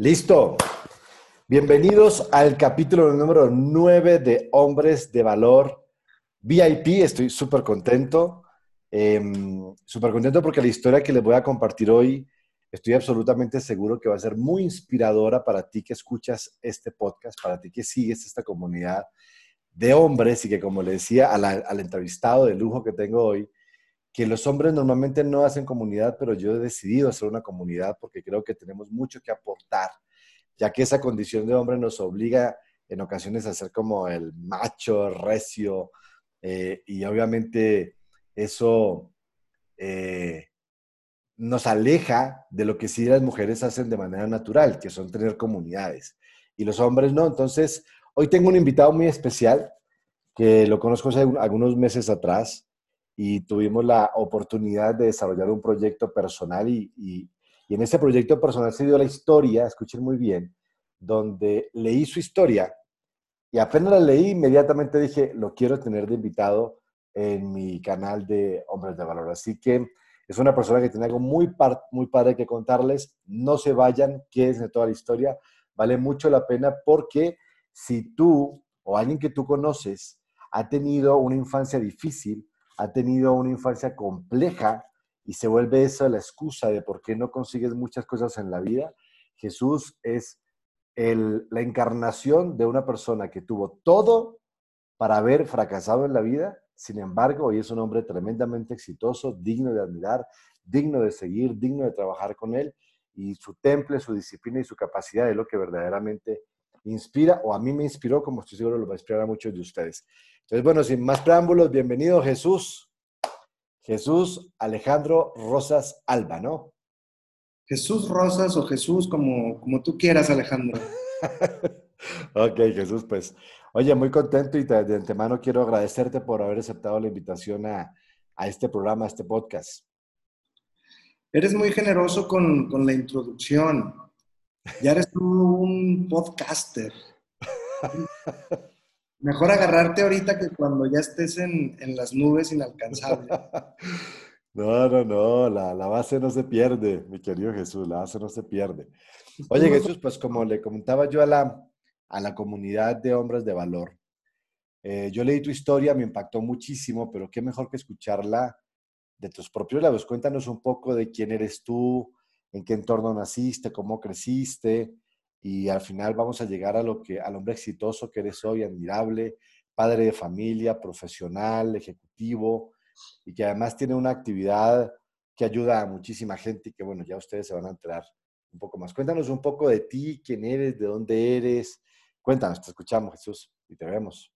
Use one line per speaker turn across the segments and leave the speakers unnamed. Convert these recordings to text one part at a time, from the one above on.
Listo. Bienvenidos al capítulo número 9 de Hombres de Valor VIP. Estoy súper contento. Em, súper contento porque la historia que les voy a compartir hoy, estoy absolutamente seguro que va a ser muy inspiradora para ti que escuchas este podcast, para ti que sigues esta comunidad de hombres y que, como le decía al entrevistado de lujo que tengo hoy, que los hombres normalmente no hacen comunidad, pero yo he decidido hacer una comunidad porque creo que tenemos mucho que aportar ya que esa condición de hombre nos obliga en ocasiones a ser como el macho, recio, eh, y obviamente eso eh, nos aleja de lo que sí las mujeres hacen de manera natural, que son tener comunidades, y los hombres no. Entonces, hoy tengo un invitado muy especial que lo conozco hace algunos meses atrás y tuvimos la oportunidad de desarrollar un proyecto personal y, y en ese proyecto personal se dio la historia, escuchen muy bien, donde leí su historia y apenas la leí, inmediatamente dije, lo quiero tener de invitado en mi canal de Hombres de Valor. Así que es una persona que tiene algo muy, muy padre que contarles. No se vayan, quédense de toda la historia. Vale mucho la pena porque si tú o alguien que tú conoces ha tenido una infancia difícil, ha tenido una infancia compleja, y se vuelve esa la excusa de por qué no consigues muchas cosas en la vida, Jesús es la encarnación de una persona que tuvo todo para haber fracasado en la vida, sin embargo, hoy es un hombre tremendamente exitoso, digno de admirar, digno de seguir, digno de trabajar con él, y su temple, su disciplina y su capacidad es lo que verdaderamente inspira, o a mí me inspiró, como estoy seguro lo va a inspirar a muchos de ustedes. Entonces, bueno, sin más preámbulos, bienvenido Jesús. Jesús Alejandro Rosas Alba, ¿no?
Jesús Rosas o Jesús, como, como tú quieras, Alejandro.
ok, Jesús, pues, oye, muy contento y de antemano quiero agradecerte por haber aceptado la invitación a, este programa, a este podcast.
Eres muy generoso con, con la introducción. Ya eres tú un podcaster. Mejor agarrarte ahorita que cuando ya estés en, las nubes inalcanzables.
No, no, no, la, base no se pierde, mi querido Jesús, la base no se pierde. Oye Jesús, pues como le comentaba yo a la, a la comunidad de hombres de valor, eh, yo leí tu historia, me impactó muchísimo, pero qué mejor que escucharla de tus propios labios. Cuéntanos un poco de quién eres tú, en qué entorno naciste, cómo creciste, y al final vamos a llegar a lo que al hombre exitoso que eres hoy, admirable, padre de familia, profesional, ejecutivo y que además tiene una actividad que ayuda a muchísima gente y que bueno, ya ustedes se van a enterar un poco más. Cuéntanos un poco de ti, quién eres, de dónde eres. Cuéntanos, te escuchamos Jesús y te vemos.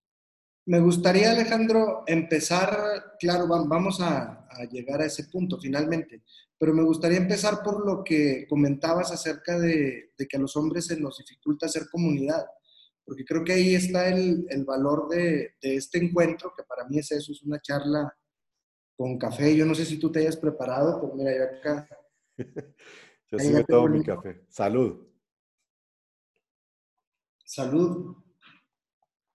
Me gustaría, Alejandro, empezar, claro, vamos a, a llegar a ese punto finalmente, pero me gustaría empezar por lo que comentabas acerca de, que a los hombres se nos dificulta hacer comunidad, porque creo que ahí está el, valor de, este encuentro, que para mí es eso, es una charla con café. Yo no sé si tú te hayas preparado, pero mira, yo acá...
yo sí me tomo mi café. Salud.
Salud.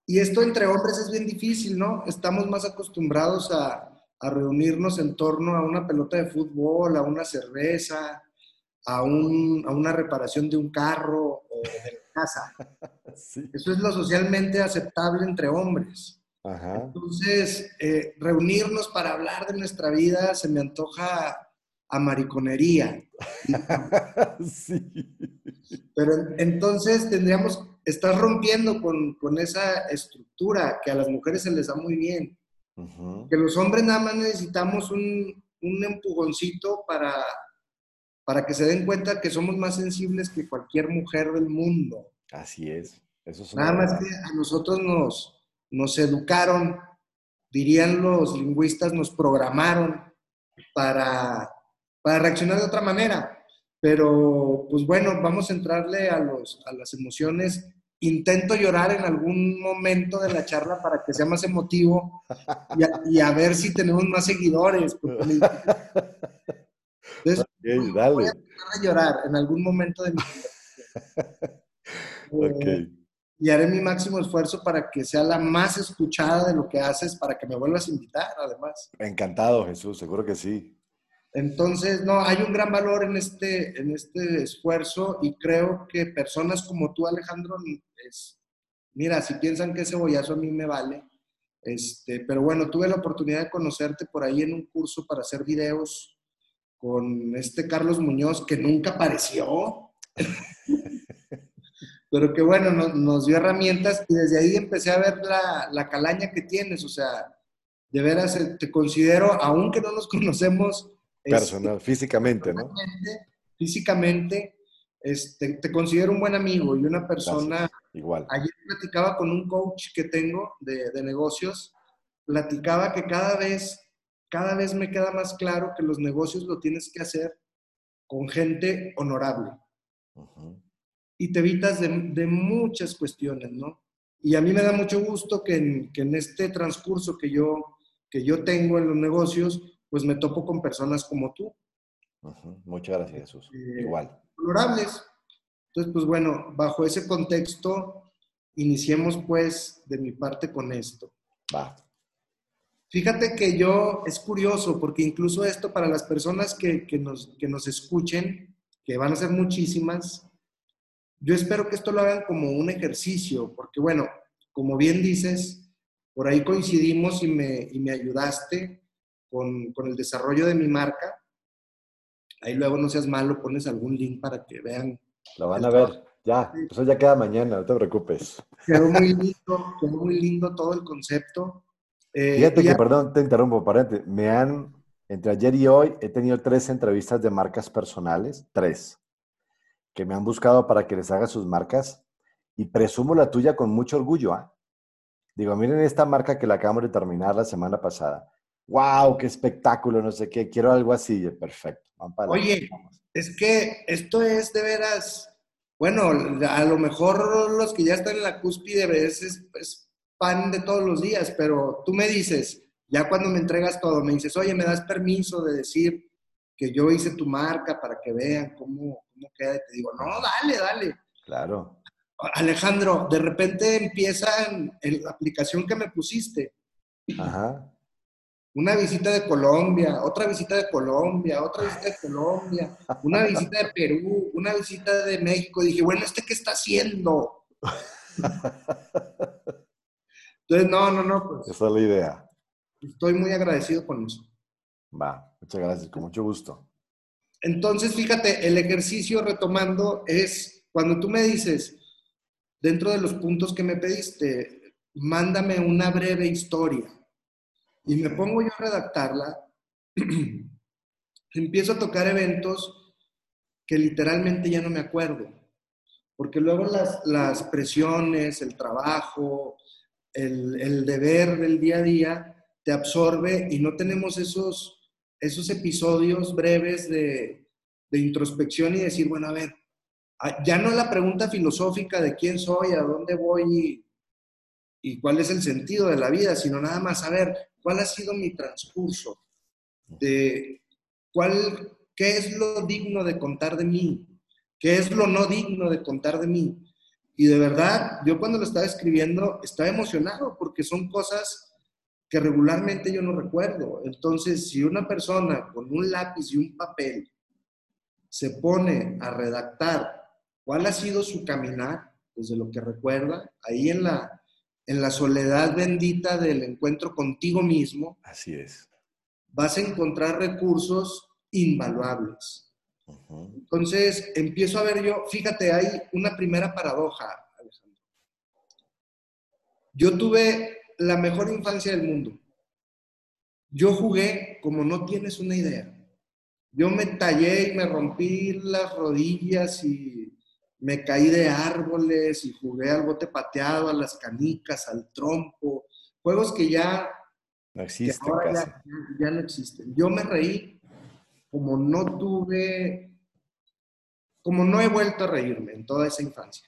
Y esto entre hombres es bien difícil, ¿no? Estamos más acostumbrados a, a reunirnos en torno a una pelota de fútbol, a una cerveza, a, una reparación de un carro o de casa. Eso es lo socialmente aceptable entre hombres. Entonces, eh, reunirnos para hablar de nuestra vida se me antoja a mariconería. sí. Pero entonces tendríamos, estás rompiendo con, con esa estructura que a las mujeres se les da muy bien. Que los hombres nada más necesitamos un, un empujoncito para, para que se den cuenta que somos más sensibles que cualquier mujer del mundo.
Así es. Eso
nada más que a nosotros nos, nos educaron, dirían los lingüistas, nos programaron para, para reaccionar de otra manera. Pero, pues bueno, vamos a entrarle a, los, a las emociones intento llorar en algún momento de la charla para que sea más emotivo y a, ver si tenemos más seguidores. Entonces, voy a, llorar en algún momento de mi vida. Eh, y haré mi máximo esfuerzo para que sea la más escuchada de lo que haces, para que me vuelvas a invitar, además.
Encantado, Jesús, seguro que sí.
Entonces, no, hay un gran valor en este, en este esfuerzo y creo que personas como tú, Alejandro, es, mira, si piensan que ese bollazo a mí me vale, este, pero bueno, tuve la oportunidad de conocerte por ahí en un curso para hacer videos con este Carlos Muñoz que nunca apareció, pero que bueno, nos, dio herramientas y desde ahí empecé a ver la, la calaña que tienes, o sea, de veras eh, te considero, aunque no nos conocemos,
Personal, físicamente, ¿no?
Físicamente, este, te considero un buen amigo y una persona.
Igual.
Ayer platicaba con un coach que tengo de, negocios, platicaba que cada vez, cada vez me queda más claro que los negocios lo tienes que hacer con gente honorable. Y te evitas de, muchas cuestiones, ¿no? Y a mí me da mucho gusto que en, que en este transcurso que yo, que yo tengo en los negocios, pues me topo con personas como tú.
Muchas gracias, Jesús. Eh, Igual.
Valorables. Entonces, pues bueno, bajo ese contexto, iniciemos pues de mi parte con esto.
Va.
Fíjate que yo, es curioso, porque incluso esto para las personas que, nos, que nos escuchen, que van a ser muchísimas, yo espero que esto lo hagan como un ejercicio, porque bueno, como bien dices, por ahí coincidimos y me, y me ayudaste con, el desarrollo de mi marca. Ahí luego no seas malo, pones algún link para que vean.
Lo van a ver, ya, eso ya queda mañana, no te preocupes.
Quedó muy lindo, quedó muy lindo todo el concepto.
Eh, Fíjate que, perdón, te interrumpo, parente. Me han, entre ayer y hoy, he tenido tres entrevistas de marcas personales, tres, que me han buscado para que les haga sus marcas y presumo la tuya con mucho orgullo. ¿ah? Digo, miren esta marca que la acabamos de terminar la semana pasada wow, qué espectáculo, no sé qué, quiero algo así, perfecto.
Oye, es que esto es de veras, bueno, a lo mejor los que ya están en la cúspide es, es pan de todos los días, pero tú me dices, ya cuando me entregas todo, me dices, oye, ¿me das permiso de decir que yo hice tu marca para que vean cómo, cómo queda? Y te digo, no, dale, dale.
Claro.
Alejandro, de repente empieza en la aplicación que me pusiste.
Ajá
una visita de Colombia, otra visita de Colombia, otra visita de Colombia, una visita de Perú, una visita de México. dije, bueno, ¿este qué está haciendo? Entonces, no, no, no. Pues,
Esa es la idea.
Estoy muy agradecido con eso.
Va, muchas gracias, con mucho gusto.
Entonces, fíjate, el ejercicio retomando es cuando tú me dices, dentro de los puntos que me pediste, mándame una breve historia y me pongo yo a redactarla, empiezo a tocar eventos que literalmente ya no me acuerdo, porque luego las, las presiones, el trabajo, el, el, deber del día a día te absorbe y no tenemos esos, esos episodios breves de, de introspección y decir, bueno, a ver, ah, ya no la pregunta filosófica de quién soy, a dónde voy y cuál es el sentido de la vida, sino nada más saber cuál ha sido mi transcurso, de cuál, qué es lo digno de contar de mí, qué es lo no digno de contar de mí. Y de verdad, yo cuando lo estaba escribiendo estaba emocionado porque son cosas que regularmente yo no recuerdo. Entonces, si una persona con un lápiz y un papel se pone a redactar cuál ha sido su caminar desde lo que recuerda, ahí en la, en la soledad bendita del encuentro contigo mismo,
así es.
Vas a encontrar recursos invaluables. Entonces, empiezo a ver yo, fíjate, hay una primera paradoja, Alejandro. Yo tuve la mejor infancia del mundo. Yo jugué como no tienes una idea. Yo me tallé y me rompí las rodillas y me caí de árboles y jugué al bote pateado, a las canicas, al trompo, juegos que ya
no existen. casi.
Ya, no existen. Yo me reí como no tuve, como no he vuelto a reírme en toda esa infancia.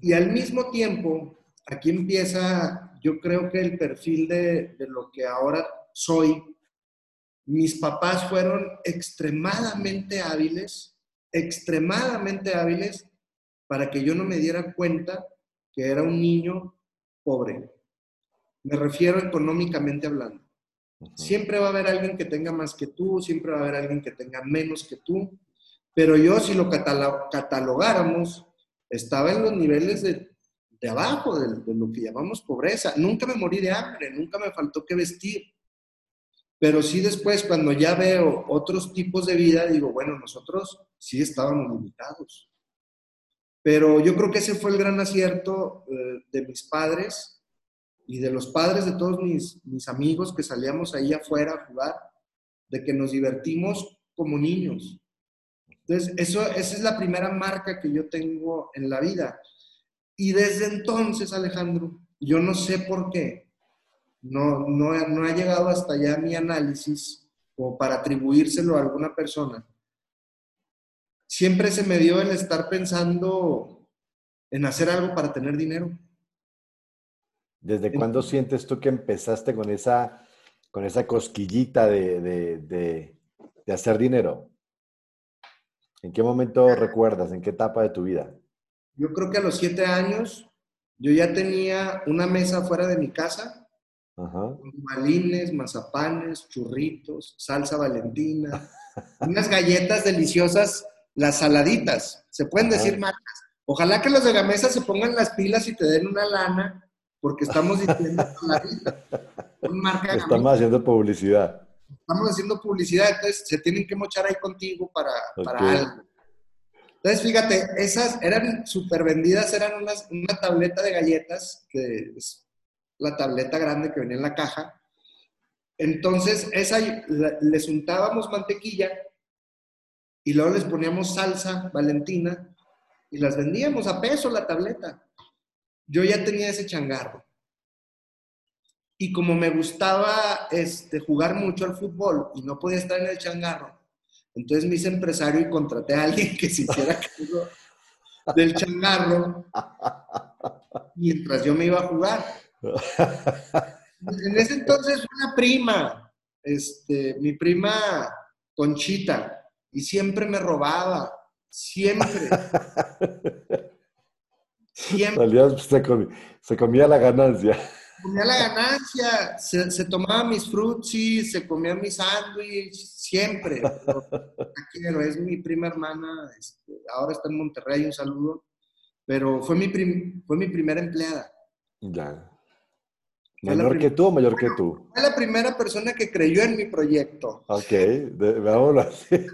Y al mismo tiempo, aquí empieza, yo creo que el perfil de, de lo que ahora soy. Mis papás fueron extremadamente hábiles, extremadamente hábiles para que yo no me diera cuenta que era un niño pobre. Me refiero económicamente hablando. Siempre va a haber alguien que tenga más que tú, siempre va a haber alguien que tenga menos que tú. Pero yo, si lo catalogáramos, estaba en los niveles de, abajo, de, lo que llamamos pobreza. Nunca me morí de hambre, nunca me faltó que vestir. Pero sí después, cuando ya veo otros tipos de vida, digo, bueno, nosotros sí estábamos limitados. Pero yo creo que ese fue el gran acierto eh, de mis padres y de los padres de todos mis, amigos que salíamos ahí afuera a jugar, de que nos divertimos como niños. Entonces, eso, esa es la primera marca que yo tengo en la vida. Y desde entonces, Alejandro, yo no sé por qué, no, no, no ha llegado hasta allá mi análisis como para atribuírselo a alguna persona. Siempre se me dio el estar pensando en hacer algo para tener dinero.
¿Desde cuándo sientes tú que empezaste con esa, con esa cosquillita de, de, de, hacer dinero? ¿En qué momento recuerdas? ¿En qué etapa de tu vida?
Yo creo que a los siete años yo ya tenía una mesa fuera de mi casa, con malines, mazapanes, churritos, salsa valentina, unas galletas deliciosas, las saladitas, se pueden decir marcas. Ojalá que los de la mesa se pongan las pilas y te den una lana porque estamos diciendo la vida.
Estamos haciendo publicidad.
Estamos haciendo publicidad, entonces se tienen que mochar ahí contigo para, para algo. Entonces, fíjate, esas eran súper vendidas, eran unas, una tableta de galletas, que es la tableta grande que venía en la caja. Entonces, esa les untábamos mantequilla y luego les poníamos salsa valentina y las vendíamos a peso la tableta yo ya tenía ese changarro. Y como me gustaba este, jugar mucho al fútbol y no podía estar en el changarro, entonces me hice empresario y contraté a alguien que se hiciera cargo del changarro mientras yo me iba a jugar. En ese entonces una prima, este, mi prima Conchita, y siempre me robaba, siempre.
se, comía, la ganancia.
Comía la ganancia, se, tomaba mis frutsis, se comía mis sándwiches, siempre. Aquí es mi prima hermana, este, ahora está en Monterrey, un saludo. Pero fue mi, fue mi primera empleada.
Ya. ¿Menor que tú o mayor que tú?
Fue la primera persona que creyó en mi proyecto.
Ok, veámoslo así.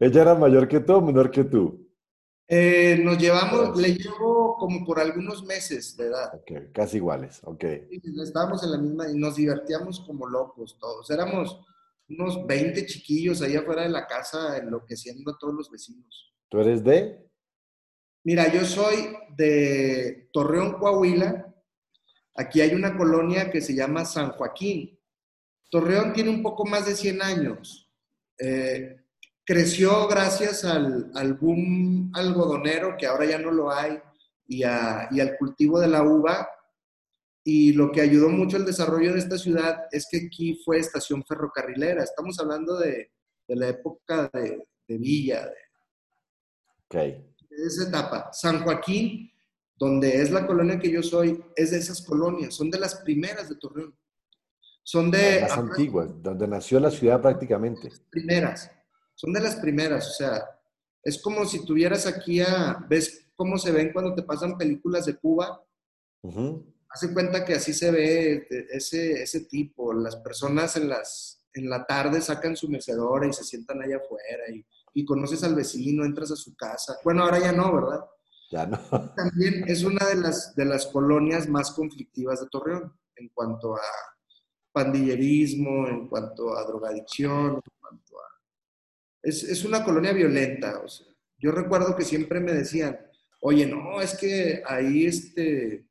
¿Ella era mayor que tú o menor que tú?
Eh, nos llevamos, le llevo como por algunos meses de edad.
Ok, casi iguales, ok.
estábamos en la misma y nos divertíamos como locos todos. Éramos unos 20 chiquillos ahí afuera de la casa enloqueciendo a todos los vecinos.
¿Tú eres de?
Mira, yo soy de Torreón, Coahuila. Aquí hay una colonia que se llama San Joaquín. Torreón tiene un poco más de 100 años. Eh, creció gracias al, al, boom algodonero, que ahora ya no lo hay, y, y, al cultivo de la uva. Y lo que ayudó mucho el desarrollo de esta ciudad es que aquí fue estación ferrocarrilera. Estamos hablando de, de la época de, de Villa, de,
okay.
de esa etapa. San Joaquín, donde es la colonia que yo soy, es de esas colonias, son de las primeras de Torreón. Son de...
Las antiguas, donde nació la ciudad prácticamente.
Primeras son de las primeras, o sea, es como si tuvieras aquí a, ves cómo se ven cuando te pasan películas de Cuba, hace cuenta que así se ve ese, ese tipo, las personas en, las, en la tarde sacan su mecedora y se sientan allá afuera y, y conoces al vecino, entras a su casa, bueno, ahora ya no, ¿verdad?
Ya no.
También es una de las, de las colonias más conflictivas de Torreón en cuanto a pandillerismo, en cuanto a drogadicción, en cuanto a es, una colonia violenta. O sea, yo recuerdo que siempre me decían, oye, no, es que ahí, este,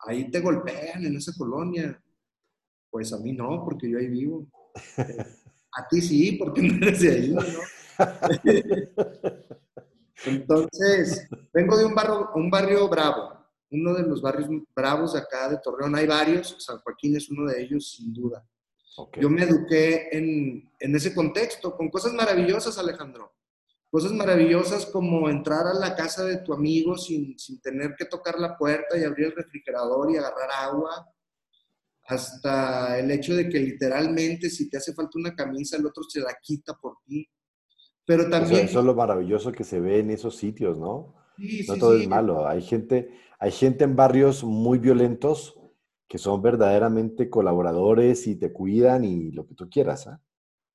ahí te golpean en esa colonia. Pues a mí no, porque yo ahí vivo. A ti sí, porque no eres de ahí, ¿no? Entonces, vengo de un barrio, un barrio bravo, uno de los barrios bravos de acá de Torreón. Hay varios, San Joaquín es uno de ellos, sin duda. Yo me eduqué en, en, ese contexto, con cosas maravillosas, Alejandro. Cosas maravillosas como entrar a la casa de tu amigo sin, sin tener que tocar la puerta y abrir el refrigerador y agarrar agua. hasta el hecho de que literalmente si te hace falta una camisa, el otro se la quita por ti. Pero también...
Eso, es lo maravilloso que se ve en esos sitios, ¿no? no todo es malo. Hay gente, hay gente en barrios muy violentos que son verdaderamente colaboradores y te cuidan y lo que tú quieras. ¿ah?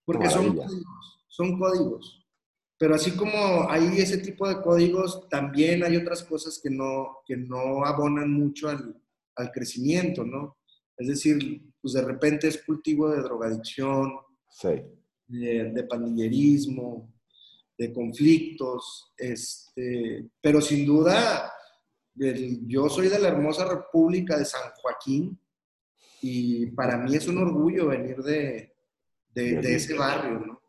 Porque son códigos, son códigos. Pero así como hay ese tipo de códigos, también hay otras cosas que no, que no abonan mucho al, al crecimiento, ¿no? Es decir, pues de repente es cultivo de drogadicción, de, pandillerismo, de conflictos, este, pero sin duda, yo soy de la hermosa República de San Joaquín y para mí es un orgullo venir de, de, ese barrio, ¿no?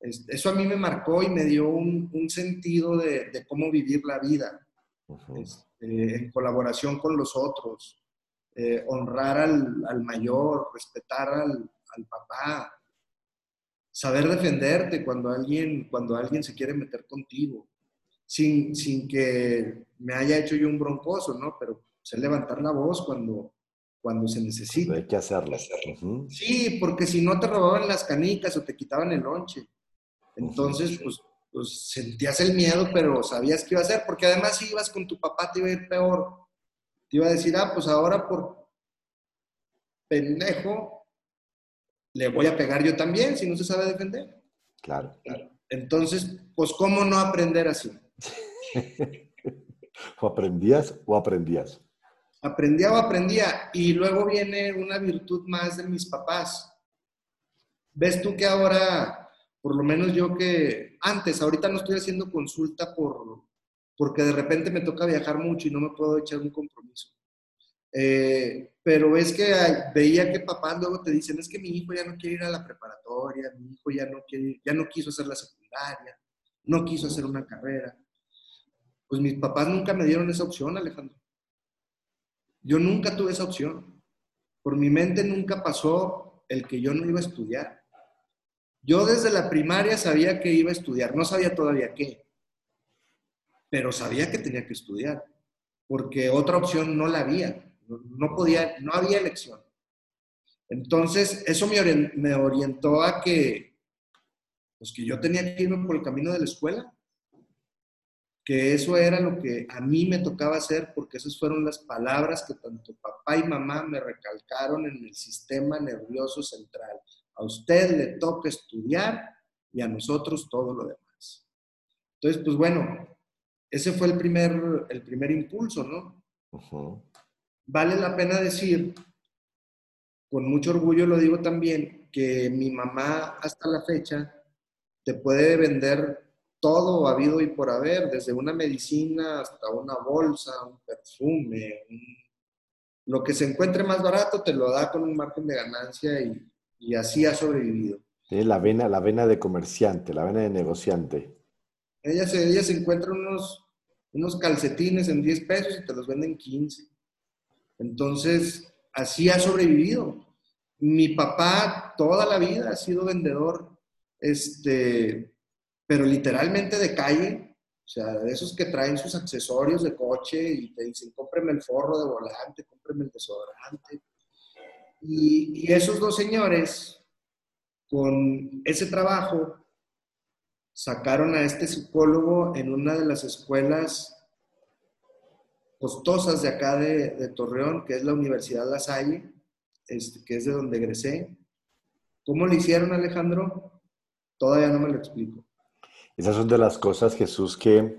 Eso a mí me marcó y me dio un, un sentido de, cómo vivir la vida, este, en colaboración con los otros, eh, honrar al, mayor, respetar al, papá, saber defenderte cuando alguien, cuando alguien se quiere meter contigo, sin, sin que me haya hecho yo un broncoso, ¿no? Pero sé levantar la voz cuando, cuando se necesita.
Hay que hacerlo.
Sí, porque si no te robaban las canicas o te quitaban el lonche. Entonces, pues, pues sentías el miedo, pero sabías qué iba a hacer, porque además si ibas con tu papá te iba a ir peor. Te iba a decir, ah, pues ahora por pendejo le voy a pegar yo también si no se sabe defender.
Claro.
Entonces, pues, ¿cómo no aprender así?
o aprendías o aprendías
aprendía o aprendía. Y luego viene una virtud más de mis papás. ¿Ves tú que ahora, por lo menos yo que antes, ahorita no estoy haciendo consulta por, porque de repente me toca viajar mucho y no me puedo echar un compromiso. Eh, pero ves que veía que papás luego te dicen, es que mi hijo ya no quiere ir a la preparatoria, mi hijo ya no, quiere, ya no quiso hacer la secundaria, no quiso hacer una carrera. Pues mis papás nunca me dieron esa opción, Alejandro. Yo nunca tuve esa opción. Por mi mente nunca pasó el que yo no iba a estudiar. Yo desde la primaria sabía que iba a estudiar, no sabía todavía qué, pero sabía que tenía que estudiar, porque otra opción no la había, no, podía, no había elección. Entonces, eso me, orientó a que, pues que yo tenía que irme por el camino de la escuela que eso era lo que a mí me tocaba hacer porque esas fueron las palabras que tanto papá y mamá me recalcaron en el sistema nervioso central. A usted le toca estudiar y a nosotros todo lo demás. Entonces, pues bueno, ese fue el primer, el primer impulso, ¿no? Vale la pena decir, con mucho orgullo lo digo también, que mi mamá hasta la fecha te puede vender todo habido y por haber, desde una medicina hasta una bolsa, un perfume, lo que se encuentre más barato te lo da con un margen de ganancia y, así ha sobrevivido.
la vena, la vena de comerciante, la vena de negociante.
Ella se, ella se encuentra unos, unos calcetines en 10 pesos y te los venden 15. Entonces, así ha sobrevivido. Mi papá toda la vida ha sido vendedor, este, pero literalmente de calle, o sea, de esos que traen sus accesorios de coche y te dicen, cómpreme el forro de volante, cómpreme el desodorante. Y, esos dos señores, con ese trabajo, sacaron a este psicólogo en una de las escuelas costosas de acá de, Torreón, que es la Universidad La Salle, este, que es de donde egresé. ¿Cómo lo hicieron, Alejandro? Todavía no me lo explico.
Esas son de las cosas, Jesús, que,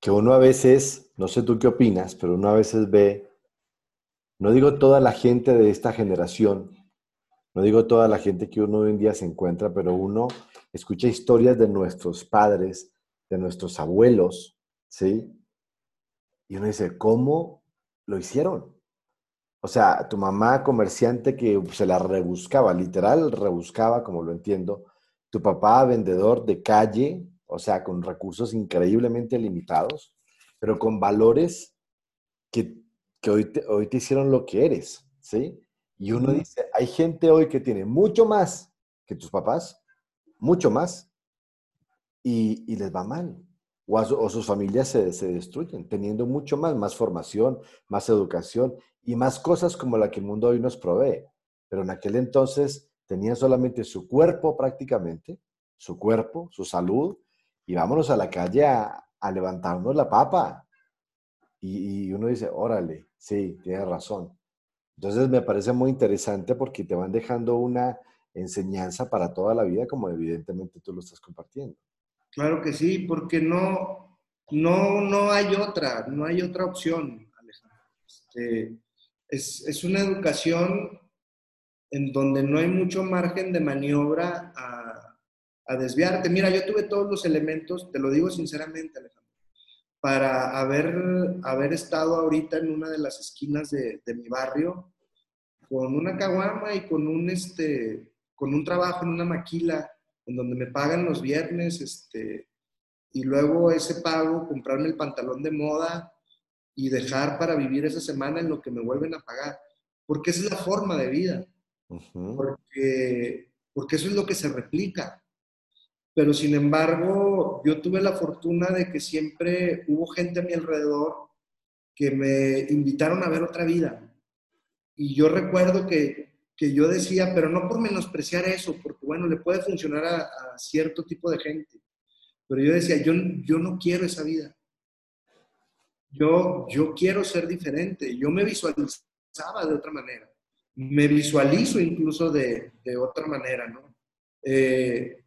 que uno a veces, no sé tú qué opinas, pero uno a veces ve, no digo toda la gente de esta generación, no digo toda la gente que uno hoy en día se encuentra, pero uno escucha historias de nuestros padres, de nuestros abuelos, ¿sí? Y uno dice, ¿cómo lo hicieron? O sea, tu mamá comerciante que se la rebuscaba, literal rebuscaba, como lo entiendo, tu papá vendedor de calle, o sea, con recursos increíblemente limitados, pero con valores que, hoy, te, hoy te hicieron lo que eres, ¿sí? Y uno dice, hay gente hoy que tiene mucho más que tus papás, mucho más, y, les va mal. O, sus familias se, se, destruyen, teniendo mucho más, más formación, más educación y más cosas como la que el mundo hoy nos provee. Pero en aquel entonces tenían solamente su cuerpo prácticamente, su cuerpo, su salud, y vámonos a la calle a, levantarnos la papa. Y, y, uno dice, órale, sí, tiene razón. Entonces me parece muy interesante porque te van dejando una enseñanza para toda la vida, como evidentemente tú lo estás compartiendo.
Claro que sí, porque no, no, no hay otra, no hay otra opción, Alejandro. Este, es, es, una educación en donde no hay mucho margen de maniobra a, a, desviarte. Mira, yo tuve todos los elementos, te lo digo sinceramente, Alejandro, para haber, haber estado ahorita en una de las esquinas de, de mi barrio con una caguama y con un, este, con un trabajo en una maquila en donde me pagan los viernes, este, y luego ese pago, comprarme el pantalón de moda y dejar para vivir esa semana en lo que me vuelven a pagar. Porque esa es la forma de vida. porque, porque eso es lo que se replica. Pero sin embargo, yo tuve la fortuna de que siempre hubo gente a mi alrededor que me invitaron a ver otra vida. Y yo recuerdo que que yo decía, pero no por menospreciar eso, porque bueno, le puede funcionar a, cierto tipo de gente, pero yo decía, yo, yo no quiero esa vida. Yo, yo quiero ser diferente, yo me visualizaba de otra manera, me visualizo incluso de, de otra manera, ¿no? Eh,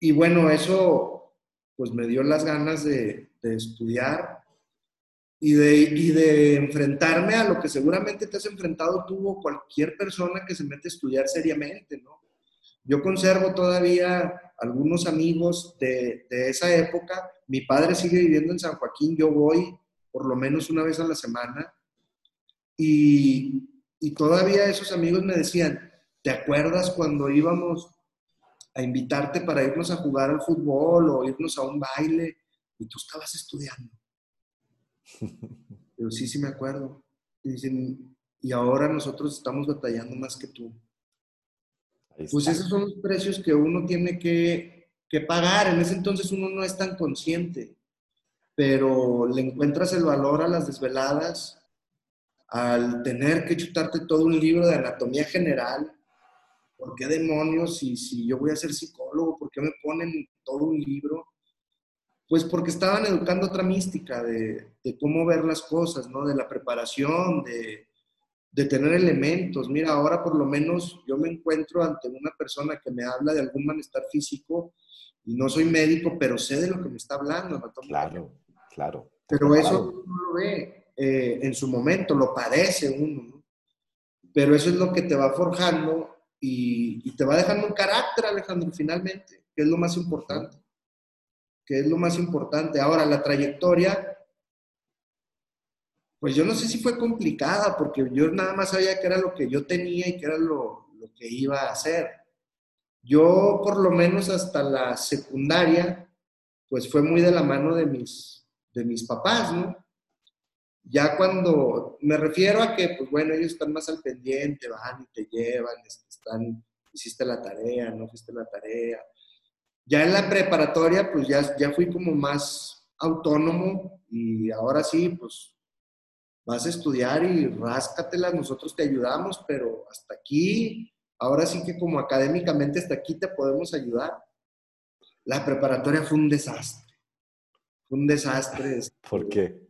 y bueno, eso pues me dio las ganas de, de estudiar, y de, y de enfrentarme a lo que seguramente te has enfrentado tú cualquier persona que se mete a estudiar seriamente, ¿no? Yo conservo todavía algunos amigos de, de esa época. Mi padre sigue viviendo en San Joaquín, yo voy por lo menos una vez a la semana. Y, y todavía esos amigos me decían, ¿te acuerdas cuando íbamos a invitarte para irnos a jugar al fútbol o irnos a un baile y tú estabas estudiando? Pero sí, sí me acuerdo. Y dicen, y ahora nosotros estamos batallando más que tú. Pues esos son los precios que uno tiene que, que pagar. En ese entonces uno no es tan consciente, pero le encuentras el valor a las desveladas, al tener que chutarte todo un libro de anatomía general. ¿Por qué demonios? Si, si yo voy a ser psicólogo, ¿por qué me ponen todo un libro? Pues porque estaban educando otra mística de, cómo ver las cosas, ¿no? De la preparación, de, tener elementos. Mira, ahora por lo menos yo me encuentro ante una persona que me habla de algún malestar físico y no soy médico, pero sé de lo que me está hablando.
Claro, claro.
Pero eso uno lo ve eh, en su momento, lo padece uno, ¿no? Pero eso es lo que te va forjando y, y te va dejando un carácter, Alejandro, finalmente, que es lo más importante que es lo más importante. Ahora, la trayectoria, pues yo no sé si fue complicada, porque yo nada más sabía que era lo que yo tenía y que era lo, que iba a hacer. Yo, por lo menos hasta la secundaria, pues fue muy de la mano de mis, de mis papás, ¿no? Ya cuando me refiero a que, pues bueno, ellos están más al pendiente, van y te llevan, están, hiciste la tarea, no hiciste la tarea, ya en la preparatoria, pues ya, ya fui como más autónomo y ahora sí, pues vas a estudiar y ráscatelas, nosotros te ayudamos, pero hasta aquí, ahora sí que como académicamente hasta aquí te podemos ayudar. La preparatoria fue un desastre. Fue un desastre.
¿Por qué?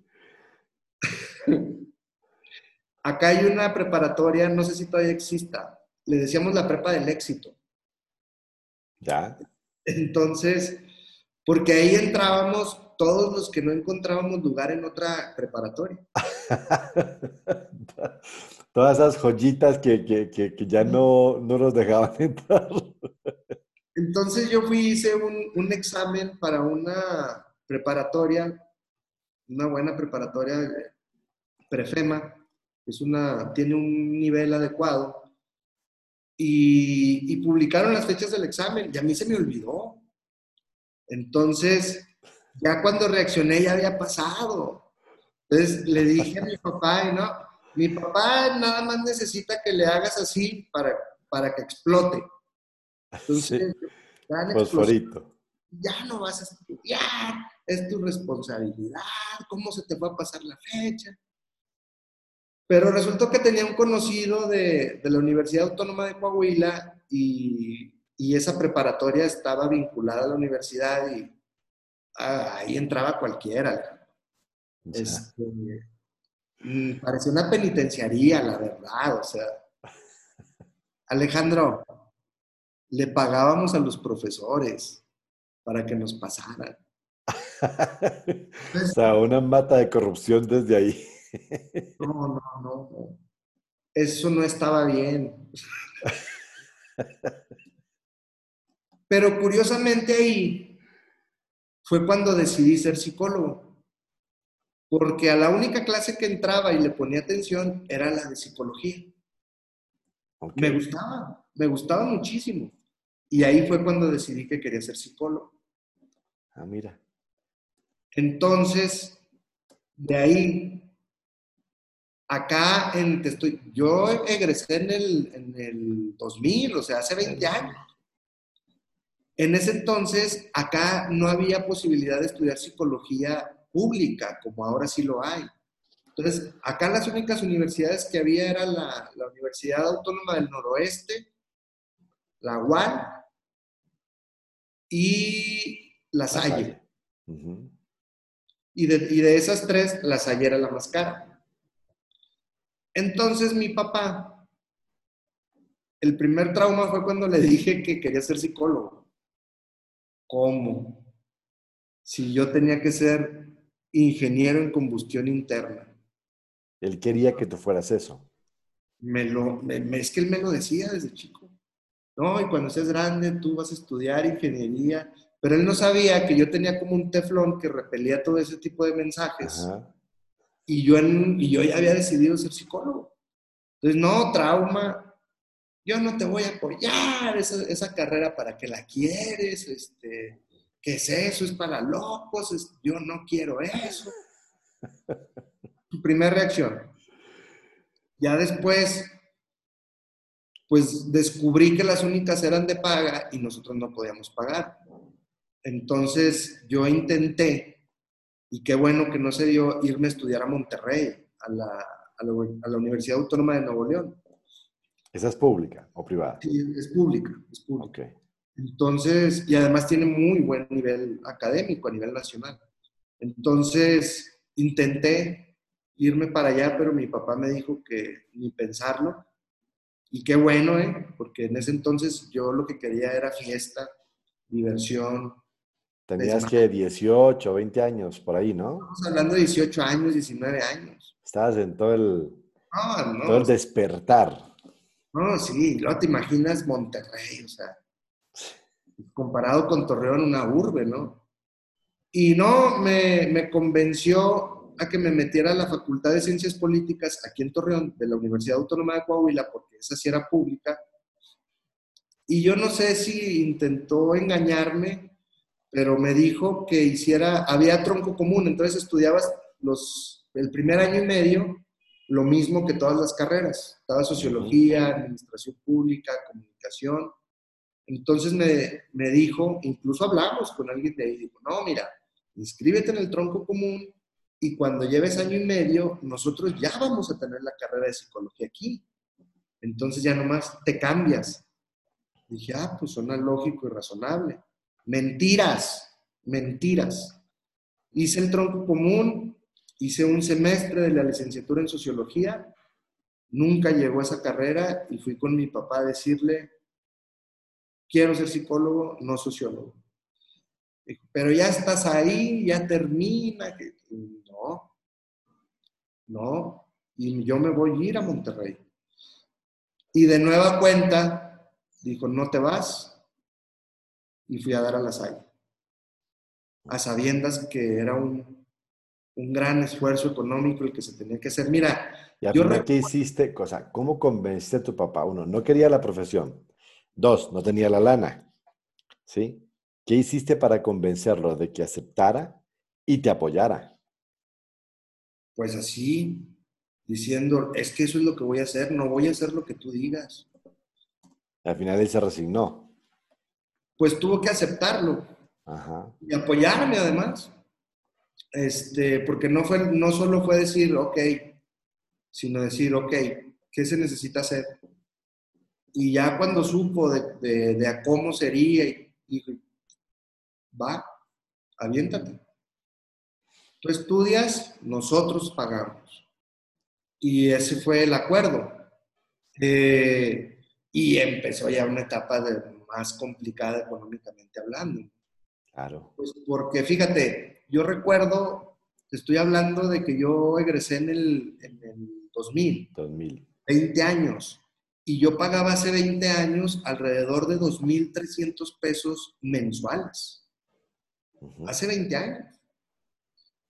Acá hay una preparatoria, no sé si todavía exista, le decíamos la prepa del éxito.
¿Ya?
Entonces, porque ahí entrábamos todos los que no encontrábamos lugar en otra preparatoria.
Todas esas joyitas que, ya no, no, nos dejaban entrar.
Entonces yo fui, hice un, un, examen para una preparatoria, una buena preparatoria, prefema, es una, tiene un nivel adecuado, y, publicaron las fechas del examen y a mí se me olvidó. Entonces, ya cuando reaccioné ya había pasado. Entonces le dije a mi papá, y no, mi papá nada más necesita que le hagas así para, para que explote. Entonces,
ya, ya no
vas a estudiar. es tu responsabilidad, ¿cómo se te va a pasar la fecha? Pero resultó que tenía un conocido de, de la Universidad Autónoma de Coahuila y, y, esa preparatoria estaba vinculada a la universidad y ah, ahí entraba cualquiera. Este, mm, parecía una penitenciaría, la verdad, o sea. Alejandro, le pagábamos a los profesores para que nos pasaran.
o sea, una mata de corrupción desde ahí.
no, no, no, Eso no estaba bien. Pero curiosamente ahí fue cuando decidí ser psicólogo. Porque a la única clase que entraba y le ponía atención era la de psicología. Me gustaba, me gustaba muchísimo. Y ahí fue cuando decidí que quería ser psicólogo.
Ah, mira.
Entonces, de ahí, acá en, estoy, yo egresé en el, en el 2000, o sea, hace 20 años. En ese entonces, acá no había posibilidad de estudiar psicología pública, como ahora sí lo hay. Entonces, acá las únicas universidades que había era la, la Universidad Autónoma del Noroeste, la UAN y la Salle. y, de, y, de, esas tres, la Salle era la más cara. Entonces mi papá, el primer trauma fue cuando le dije que quería ser psicólogo. ¿Cómo? Si yo tenía que ser ingeniero en combustión interna.
Él quería que tú fueras eso.
Me lo, es que él me lo decía desde chico. No, y cuando seas grande tú vas a estudiar ingeniería. Pero él no sabía que yo tenía como un teflón que repelía todo ese tipo de mensajes. Y, yo y yo ya había decidido ser psicólogo. Entonces, no, trauma, yo no te voy a apoyar esa, esa carrera para que la quieres, este, ¿qué es eso? Es para locos, yo no quiero eso. Tu primera reacción. Ya después, pues descubrí que las únicas eran de paga y nosotros no podíamos pagar. Entonces yo intenté, y qué bueno que no se dio, irme a estudiar a Monterrey, a la, a la, Universidad Autónoma de Nuevo León.
¿Esa es pública o privada?
Sí, es pública, es pública. Entonces, y además tiene muy buen nivel académico a nivel nacional. Entonces, intenté irme para allá, pero mi papá me dijo que ni pensarlo, y qué bueno, ¿eh? Porque en ese entonces yo lo que quería era fiesta, diversión.
Tenías que 18, 20 años por ahí, ¿no?
Estamos hablando de 18 años, 19 años.
Estabas en todo el, todo el despertar.
No, sí, luego te imaginas Monterrey, o sea, comparado con Torreón, una urbe, ¿no? Y no, me, me convenció a que me metiera a la Facultad de Ciencias Políticas aquí en Torreón, de la Universidad Autónoma de Coahuila, porque esa sí era pública. Y yo no sé si intentó engañarme, pero me dijo que hiciera, había tronco común, entonces estudiabas los, el primer año y medio lo mismo que todas las carreras, estaba sociología, administración pública, comunicación. Entonces me, me dijo, incluso hablamos con alguien de ahí, dijo, no, mira, inscríbete en el tronco común, y cuando lleves año y medio, nosotros ya vamos a tener la carrera de psicología aquí. Entonces ya nomás te cambias. Dije, ah, pues suena lógico y razonable. Mentiras, mentiras. Hice el tronco común, hice un semestre de la licenciatura en sociología, nunca llegó a esa carrera y fui con mi papá a decirle, quiero ser psicólogo, no sociólogo. pero ya estás ahí, ya termina. No, no, y yo me voy a ir a Monterrey. Y de nueva cuenta, dijo, no te vas. Y fui a dar a la salle. A sabiendas que era un, un gran esfuerzo económico el que se tenía que hacer. Mira,
¿Y yo ¿qué hiciste? Cosa, ¿Cómo convenciste a tu papá? Uno, no quería la profesión. Dos, no tenía la lana. ¿Sí? ¿Qué hiciste para convencerlo de que aceptara y te apoyara?
pues así, diciendo, es que eso es lo que voy a hacer, no voy a hacer lo que tú digas.
Al final él se resignó.
Pues tuvo que aceptarlo. Y apoyarme además. Este, porque no, fue, no solo fue decir, ok, sino decir, ok, ¿qué se necesita hacer? Y ya cuando supo de, de, cómo sería, y, va, aviéntate. Tú estudias, nosotros pagamos. Y ese fue el acuerdo. Eh, y empezó ya una etapa de, más complicada económicamente hablando.
Claro.
Pues porque fíjate, yo recuerdo, estoy hablando de que yo egresé en el, en el 2000.
2000.
20 años. Y yo pagaba hace 20 años alrededor de 2.300 pesos mensuales. Hace 20 años.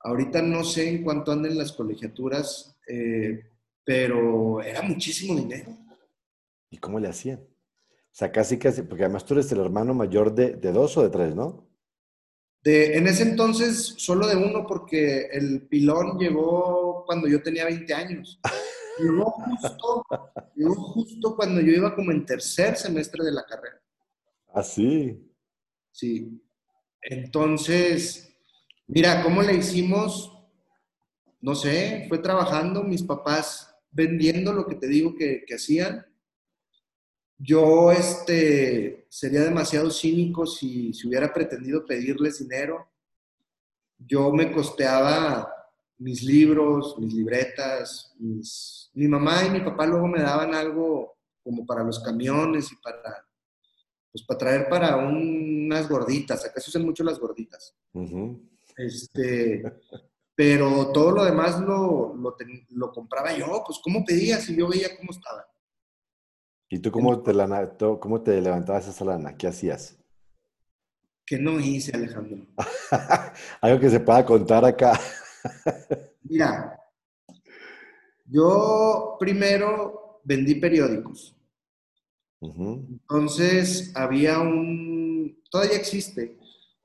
Ahorita no sé en cuánto andan las colegiaturas, eh, pero era muchísimo dinero.
¿Y cómo le hacían? O sea, casi, casi, porque además tú eres el hermano mayor de, de dos o de tres, ¿no?
De, en ese entonces, solo de uno, porque el pilón llegó cuando yo tenía 20 años. Llegó justo, llegó justo cuando yo iba como en tercer semestre de la carrera.
¿Ah, sí?
Sí. Entonces, mira, ¿cómo le hicimos? No sé, fue trabajando, mis papás vendiendo lo que te digo que, que hacían yo este, sería demasiado cínico si, si hubiera pretendido pedirles dinero. Yo me costeaba mis libros, mis libretas, mi mamá y mi papá luego me daban algo como para los camiones y para, pues para traer para unas gorditas. Acá se usan mucho las gorditas. este, pero todo lo demás lo, lo, lo, compraba yo. Pues, ¿cómo pedía si yo veía cómo estaba?
¿Y tú cómo te, la, cómo te levantabas esa lana? ¿Qué hacías?
¿Qué no hice, Alejandro?
Algo que se pueda contar acá.
Mira, yo primero vendí periódicos. Entonces había un, todavía existe,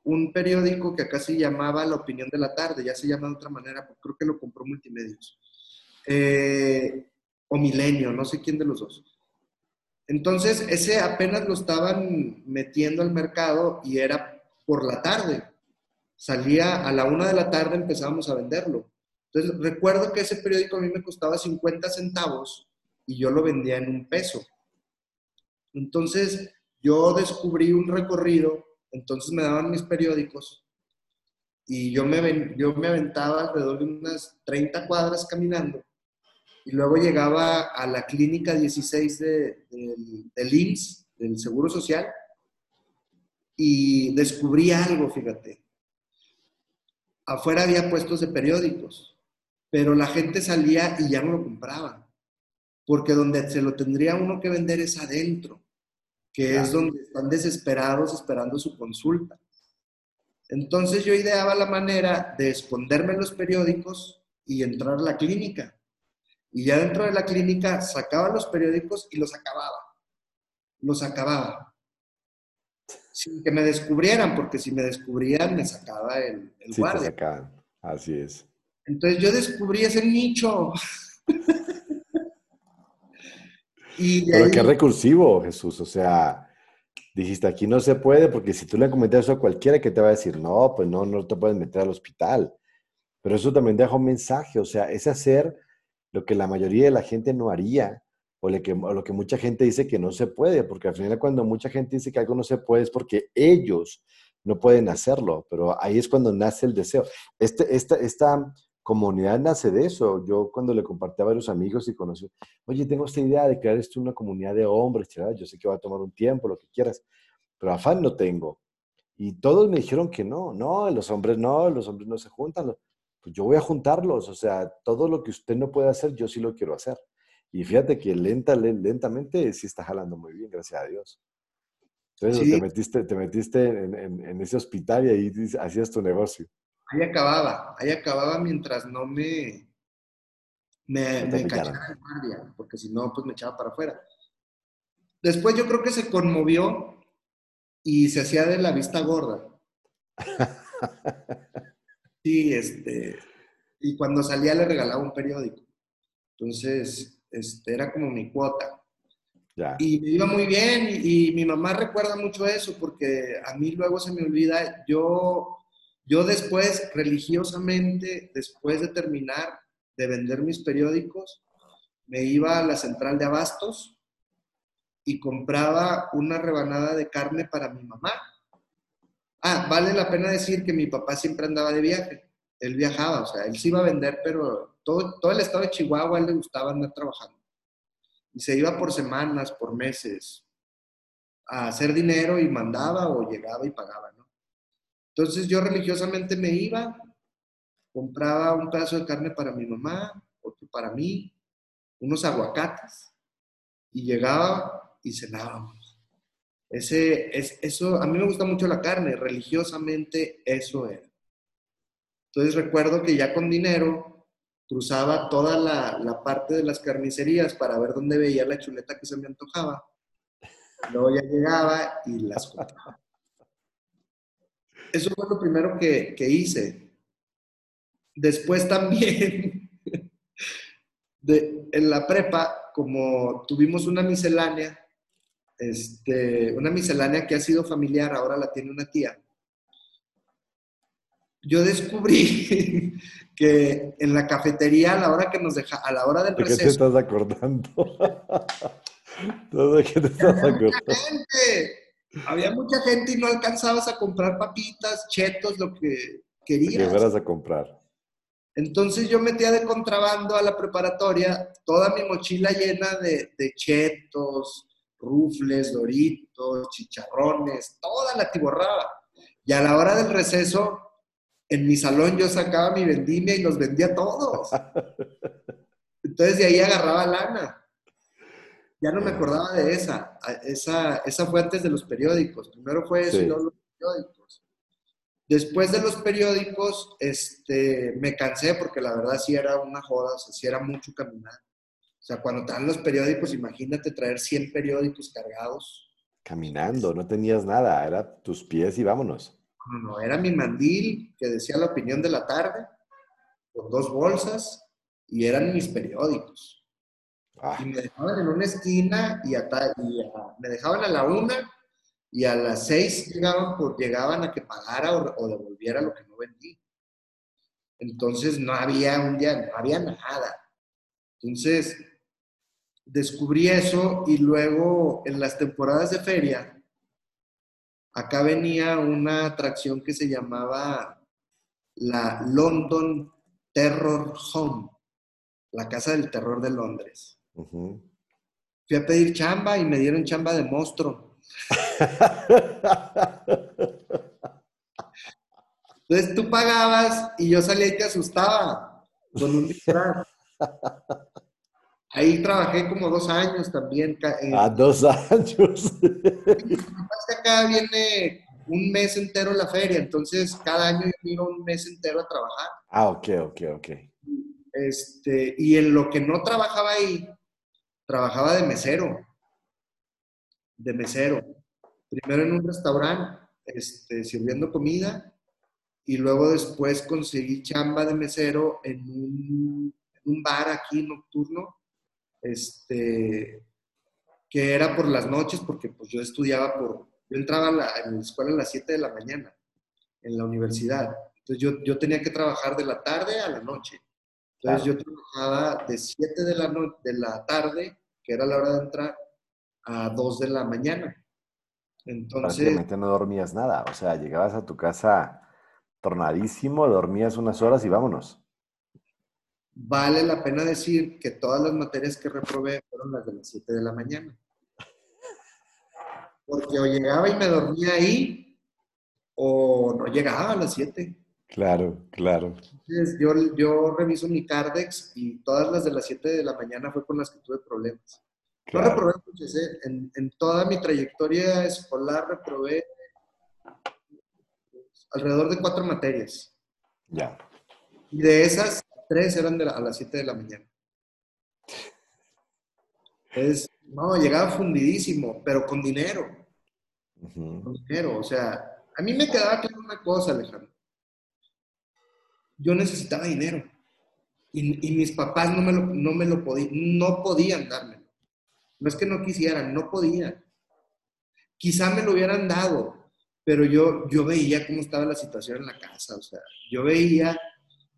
un periódico que acá se llamaba La Opinión de la Tarde, ya se llama de otra manera, creo que lo compró Multimedios. Eh, o Milenio, no sé quién de los dos. Entonces, ese apenas lo estaban metiendo al mercado y era por la tarde. Salía a la una de la tarde, empezábamos a venderlo. Entonces, recuerdo que ese periódico a mí me costaba 50 centavos y yo lo vendía en un peso. Entonces, yo descubrí un recorrido, entonces me daban mis periódicos y yo me, yo me aventaba alrededor de unas 30 cuadras caminando y luego llegaba a la clínica 16 de, del IMSS, del Seguro Social, y descubrí algo, fíjate. Afuera había puestos de periódicos, pero la gente salía y ya no lo compraba, porque donde se lo tendría uno que vender es adentro, que es donde están desesperados esperando su consulta. Entonces yo ideaba la manera de esconderme en los periódicos y entrar a la clínica. Y ya dentro de la clínica sacaba los periódicos y los acababa. Los acababa. Sin que me descubrieran, porque si me descubrían me sacaba el, el
sí, guardia. sacaban. Así es.
Entonces yo descubrí ese nicho.
y Pero qué recursivo, Jesús. O sea, dijiste, aquí no se puede, porque si tú le comentas eso a cualquiera que te va a decir, no, pues no, no te puedes meter al hospital. Pero eso también deja un mensaje, o sea, es hacer lo que la mayoría de la gente no haría o lo que, lo que mucha gente dice que no se puede, porque al final cuando mucha gente dice que algo no se puede es porque ellos no pueden hacerlo, pero ahí es cuando nace el deseo. Este, esta, esta comunidad nace de eso. Yo cuando le compartí a varios amigos y conocí, oye, tengo esta idea de crear esto una comunidad de hombres, yo sé que va a tomar un tiempo, lo que quieras, pero afán no tengo. Y todos me dijeron que no, no, los hombres no, los hombres no se juntan pues yo voy a juntarlos, o sea, todo lo que usted no puede hacer, yo sí lo quiero hacer. Y fíjate que lenta, lentamente sí está jalando muy bien, gracias a Dios. Entonces te metiste, te metiste en, ese hospital y ahí hacías tu negocio.
Ahí acababa, ahí acababa mientras no me, me, me cachara guardia, porque si no, pues me echaba para afuera. Después yo creo que se conmovió y se hacía de la vista gorda. Sí, este, y cuando salía le regalaba un periódico. Entonces, este, era como mi cuota. Y me iba muy bien y, mi mamá recuerda mucho eso porque a mí luego se me olvida, yo Yo después, religiosamente, después de terminar de vender mis periódicos, me iba a la central de abastos y compraba una rebanada de carne para mi mamá. Ah, vale la pena decir que mi papá siempre andaba de viaje. Él viajaba, o sea, él sí iba a vender, pero todo, todo el estado de Chihuahua le gustaba andar trabajando. Y se iba por semanas, por meses, a hacer dinero y mandaba o llegaba y pagaba, ¿no? Entonces yo religiosamente me iba, compraba un pedazo de carne para mi mamá, otro para mí, unos aguacates, y llegaba y cenábamos. Ese, es, eso, a mí me gusta mucho la carne, religiosamente eso era. Entonces recuerdo que ya con dinero cruzaba toda la, la parte de las carnicerías para ver dónde veía la chuleta que se me antojaba. Luego ya llegaba y las compraba. Eso fue lo primero que, que hice. Después también, de, en la prepa, como tuvimos una miscelánea, este, una miscelánea que ha sido familiar, ahora la tiene una tía. Yo descubrí que en la cafetería a la hora que nos deja, a la hora del
¿De qué te
receso,
estás acordando? ¿Todo de qué te estás acordando?
gente, había mucha gente y no alcanzabas a comprar papitas, chetos, lo que
Que
querías.
a comprar.
Entonces yo metía de contrabando a la preparatoria toda mi mochila llena de, de chetos, rufles, doritos, chicharrones, toda la tiborraba. Y a la hora del receso, en mi salón yo sacaba mi vendimia y los vendía todos. Entonces de ahí agarraba lana. Ya no me acordaba de esa. Esa, esa fue antes de los periódicos. Primero fue eso
Sí.
y luego los periódicos. Después de los periódicos, este, me cansé porque la verdad sí era una joda, o sea, sí era mucho caminar. O sea, cuando te dan los periódicos, imagínate traer 100 periódicos cargados.
Caminando, no tenías nada, era tus pies y vámonos.
No, no, era mi mandil que decía la opinión de la tarde, con dos bolsas, y eran mis periódicos.
Ah,
Y me dejaban en una esquina y, a y a- me dejaban a la una y a las seis llegaban, por, llegaban a que pagara o, o devolviera lo que no vendí. Entonces no había un día, no había nada. Entonces descubrí eso y luego en las temporadas de feria, acá venía una atracción que se llamaba la London Terror Home, la casa del terror de Londres. Fui a pedir chamba y me dieron chamba de monstruo. Entonces tú pagabas y yo salía y te asustaba con un disfraz. Ahí trabajé como dos años también. eh,
A dos años.
Acá viene un mes entero la feria, entonces cada año yo iba un mes entero a trabajar.
Ah, ok, ok, ok.
Este, y en lo que no trabajaba ahí, trabajaba de mesero. De mesero. Primero en un restaurante, este, sirviendo comida, y luego después conseguí chamba de mesero en un, en un bar aquí nocturno, este, que era por las noches, porque pues yo estudiaba por, yo entraba a la, en la escuela a las 7 de la mañana, en la universidad. Entonces yo, yo tenía que trabajar de la tarde a la noche. Entonces yo trabajaba de 7 de la, no- de la tarde, que era la hora de entrar, a 2 de la mañana. Entonces,
Prácticamente no dormías nada. O sea, llegabas a tu casa tornadísimo, dormías unas horas y vámonos.
Vale la pena decir que todas las materias que reprobé fueron las de las 7 de la mañana. Porque o llegaba y me dormía ahí, o no llegaba a las 7.
Claro, claro.
Entonces, yo, yo reviso mi Cardex y todas las de las 7 de la mañana fue con las que tuve problemas. No
claro.
reprobé muchas, ¿eh? en, en toda mi trayectoria escolar reprobé alrededor de cuatro materias.
Ya.
Y de esas, tres eran de la- a las 7 de la mañana. Entonces, no, llegaba fundidísimo, pero con dinero, con dinero. O sea, a mí me quedaba claro una cosa, Alejandro. Yo necesitaba dinero. Y, y mis papás no me lo, no me lo podían, no podían dármelo. No es que no quisieran, no podían. Quizá me lo hubieran dado, pero yo, yo veía cómo estaba la situación en la casa, o sea, yo veía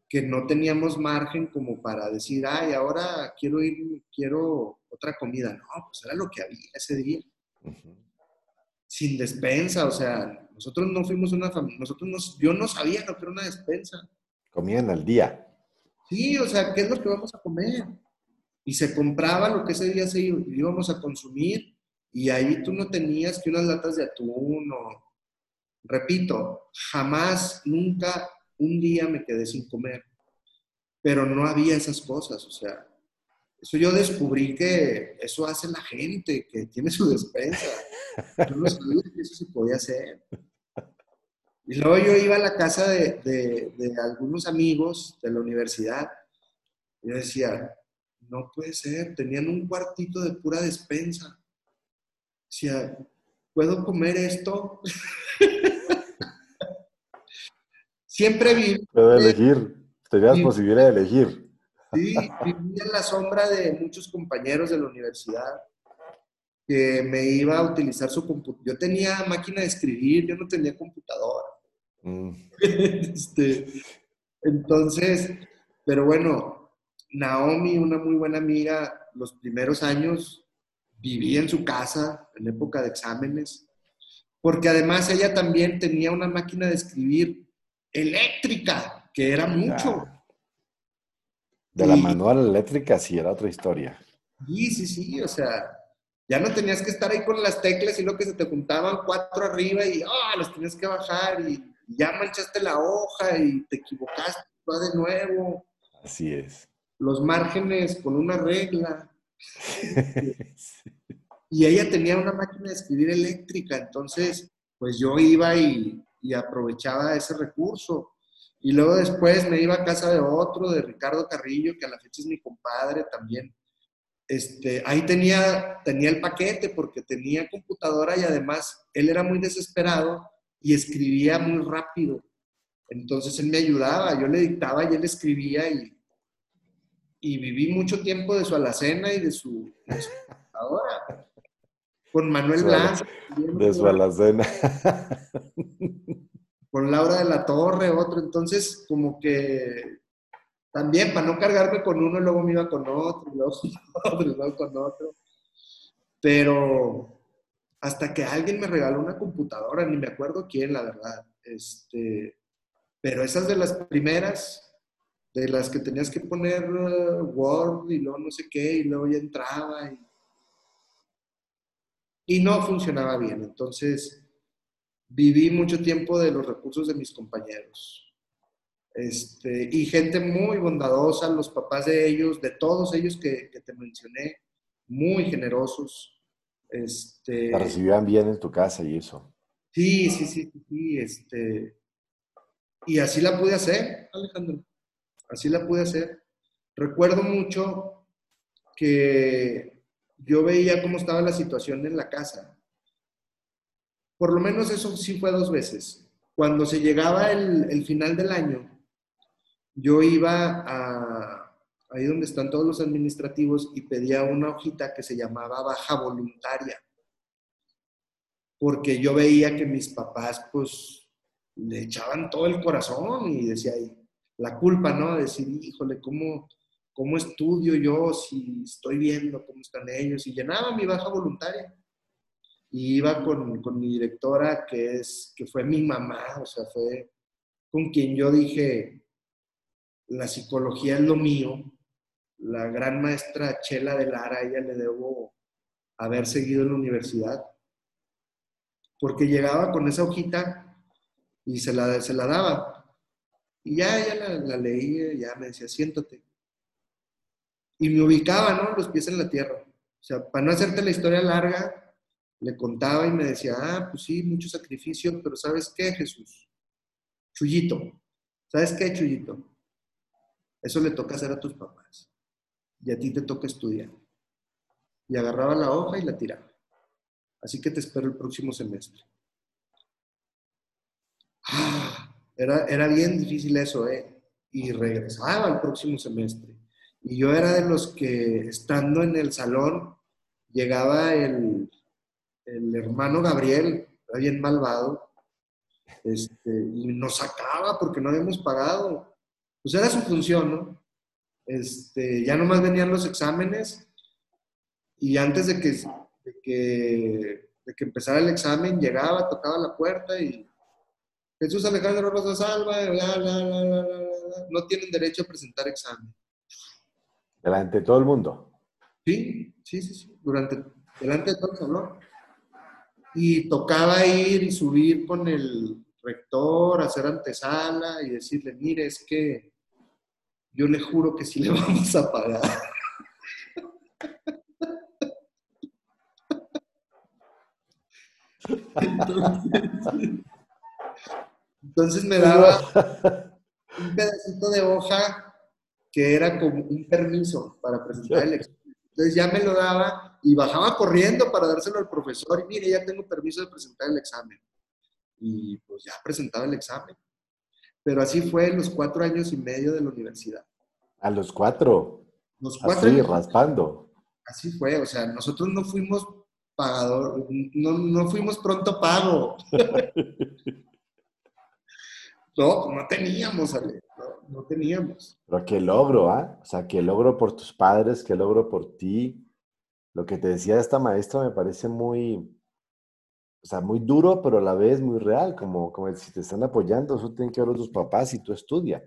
que no teníamos margen como para decir, ay, ahora quiero ir, quiero otra comida. No, pues era lo que había ese día. Sin despensa, o sea, nosotros no fuimos una familia, nosotros no, yo no sabía lo que era una despensa.
Comían al día.
Sí, o sea, ¿qué es lo que vamos a comer? Y se compraba lo que ese día se íbamos a consumir y ahí tú no tenías que unas latas de atún o... Repito, jamás, nunca un día me quedé sin comer, pero no había esas cosas, o sea, eso yo descubrí que eso hace la gente, que tiene su despensa. Yo no sabía que eso se podía hacer. Y luego yo iba a la casa de, de, algunos amigos de la universidad. Y yo decía, no puede ser, tenían un cuartito de pura despensa. Decía, ¿puedo comer esto? Siempre viví.
Puedo elegir, tenías posibilidad de elegir.
Sí, viví en la sombra de muchos compañeros de la universidad que me iba a utilizar su computadora. Yo tenía máquina de escribir, yo no tenía computadora. Mm. este, entonces, pero bueno, Naomi, una muy buena amiga, los primeros años vivía en su casa en época de exámenes, porque además ella también tenía una máquina de escribir eléctrica, que era mucho.
De la manual eléctrica sí era otra historia.
Sí, sí, sí, o sea, ya no tenías que estar ahí con las teclas y lo que se te juntaban cuatro arriba y oh, los tenías que bajar y ya manchaste la hoja y te equivocaste, va de nuevo.
Así es.
Los márgenes con una regla. Y ella tenía una máquina de escribir eléctrica, entonces pues yo iba y, y aprovechaba ese recurso. Y luego después me iba a casa de otro, de Ricardo Carrillo, que a la fecha es mi compadre también. Este, ahí tenía, tenía el paquete porque tenía computadora y además él era muy desesperado y escribía muy rápido. Entonces él me ayudaba, yo le dictaba y él escribía y, y viví mucho tiempo de su alacena y de su, computadora. Con Manuel Blanco.
De su alacena.
Con Laura de la Torre, otro. Entonces, como que también para no cargarme con uno, luego me iba con otro, luego con otro, luego con otro. Pero hasta que alguien me regaló una computadora, ni me acuerdo quién, la verdad. Este, pero esas de las primeras, de las que tenías que poner uh, Word y luego no sé qué, y luego ya entraba y, y no funcionaba bien. Entonces, viví mucho tiempo de los recursos de mis compañeros. Este, y gente muy bondadosa, los papás de ellos, de todos ellos que, que te mencioné, muy generosos. Este,
Te recibían bien en tu casa y eso.
Sí, sí, sí, sí, este, y así la pude hacer, Alejandro, así la pude hacer. Recuerdo mucho que yo veía cómo estaba la situación en la casa. Por lo menos eso sí fue dos veces. Cuando se llegaba el, final del año, yo iba a, ahí donde están todos los administrativos, y pedía una hojita que se llamaba baja voluntaria. Porque yo veía que mis papás, pues, le echaban todo el corazón y decía ahí, la culpa, ¿no? Decir, híjole, ¿cómo, ¿cómo estudio yo si estoy viendo cómo están ellos? Y llenaba mi baja voluntaria. Y iba con, con mi directora, que, es, que fue mi mamá, o sea, fue con quien yo dije, la psicología es lo mío, la gran maestra Chela de Lara, ella le debo haber seguido en la universidad, porque llegaba con esa hojita y se la, se la daba. Y ya ella la, la leía, ya me decía, siéntate. Y me ubicaba, ¿no? Los pies en la tierra. O sea, para no hacerte la historia larga, le contaba y me decía, ah, pues sí, mucho sacrificio, pero ¿sabes qué, Jesús? Chuyito. ¿Sabes qué, Chuyito? Eso le toca hacer a tus papás y a ti te toca estudiar. Y agarraba la hoja y la tiraba. Así que te espero el próximo semestre. Ah, era, era bien difícil eso, ¿eh? Y regresaba al próximo semestre. Y yo era de los que, estando en el salón, llegaba el, el hermano Gabriel, bien malvado, Este, y nos sacaba porque no habíamos pagado. Pues era su función, ¿no? Este, ya nomás venían los exámenes y antes de que, de que, de que empezara el examen llegaba, tocaba la puerta y Jesús Alejandro Rosa Salva, bla, bla, bla, no tienen derecho a presentar examen.
Delante de todo el mundo.
Sí, sí, sí, sí. Durante, delante de todo el salón. Y tocaba ir y subir con el rector, hacer antesala y decirle, mire, es que yo le juro que sí le vamos a pagar. Entonces, me daba un pedacito de hoja que era como un permiso para presentar el examen. Entonces ya me lo daba y bajaba corriendo para dárselo al profesor y mire, ya tengo permiso de presentar el examen. Y pues ya presentaba el examen. Pero así fue en los cuatro años y medio de la universidad.
A los cuatro.
Los cuatro.
Así, raspando.
Así fue, o sea, nosotros no fuimos pagador, no, no fuimos pronto pago. no, no teníamos, Ale, no, teníamos.
Pero qué logro, ¿ah? O sea, qué logro por tus padres, qué logro por ti. Lo que te decía esta maestra me parece muy, o sea, muy duro, pero a la vez muy real, como, como si te están apoyando, eso tienen que ver tus papás y tú estudia.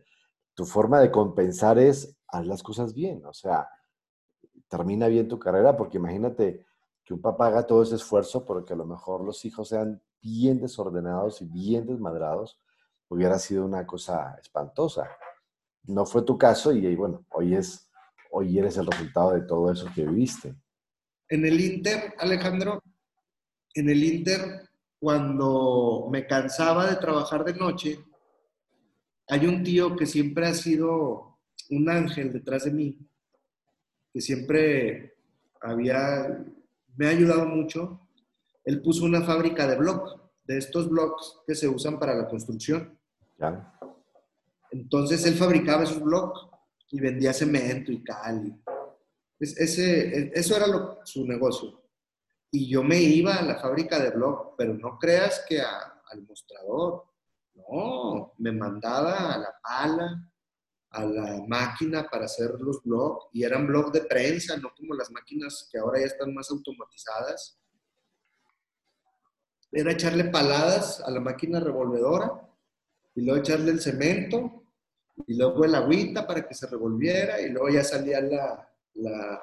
Tu forma de compensar es, haz las cosas bien, o sea, termina bien tu carrera, porque imagínate que un papá haga todo ese esfuerzo porque a lo mejor los hijos sean bien desordenados y bien desmadrados, hubiera sido una cosa espantosa. No fue tu caso y, bueno, hoy, es, hoy eres el resultado de todo eso que viviste.
En el Inter, Alejandro, en el Inter, cuando me cansaba de trabajar de noche, hay un tío que siempre ha sido un ángel detrás de mí, que siempre había, me ha ayudado mucho. Él puso una fábrica de bloques, de estos bloques que se usan para la construcción. Entonces él fabricaba esos bloques y vendía cemento y cal. ese, eso era su negocio. Y yo me iba a la fábrica de blog, pero no creas que al mostrador. No, me mandaba a la pala, a la máquina para hacer los blogs, y eran blogs de prensa, no como las máquinas que ahora ya están más automatizadas. Era echarle paladas a la máquina revolvedora, y luego echarle el cemento, y luego el agüita para que se revolviera, y luego ya salía la, la,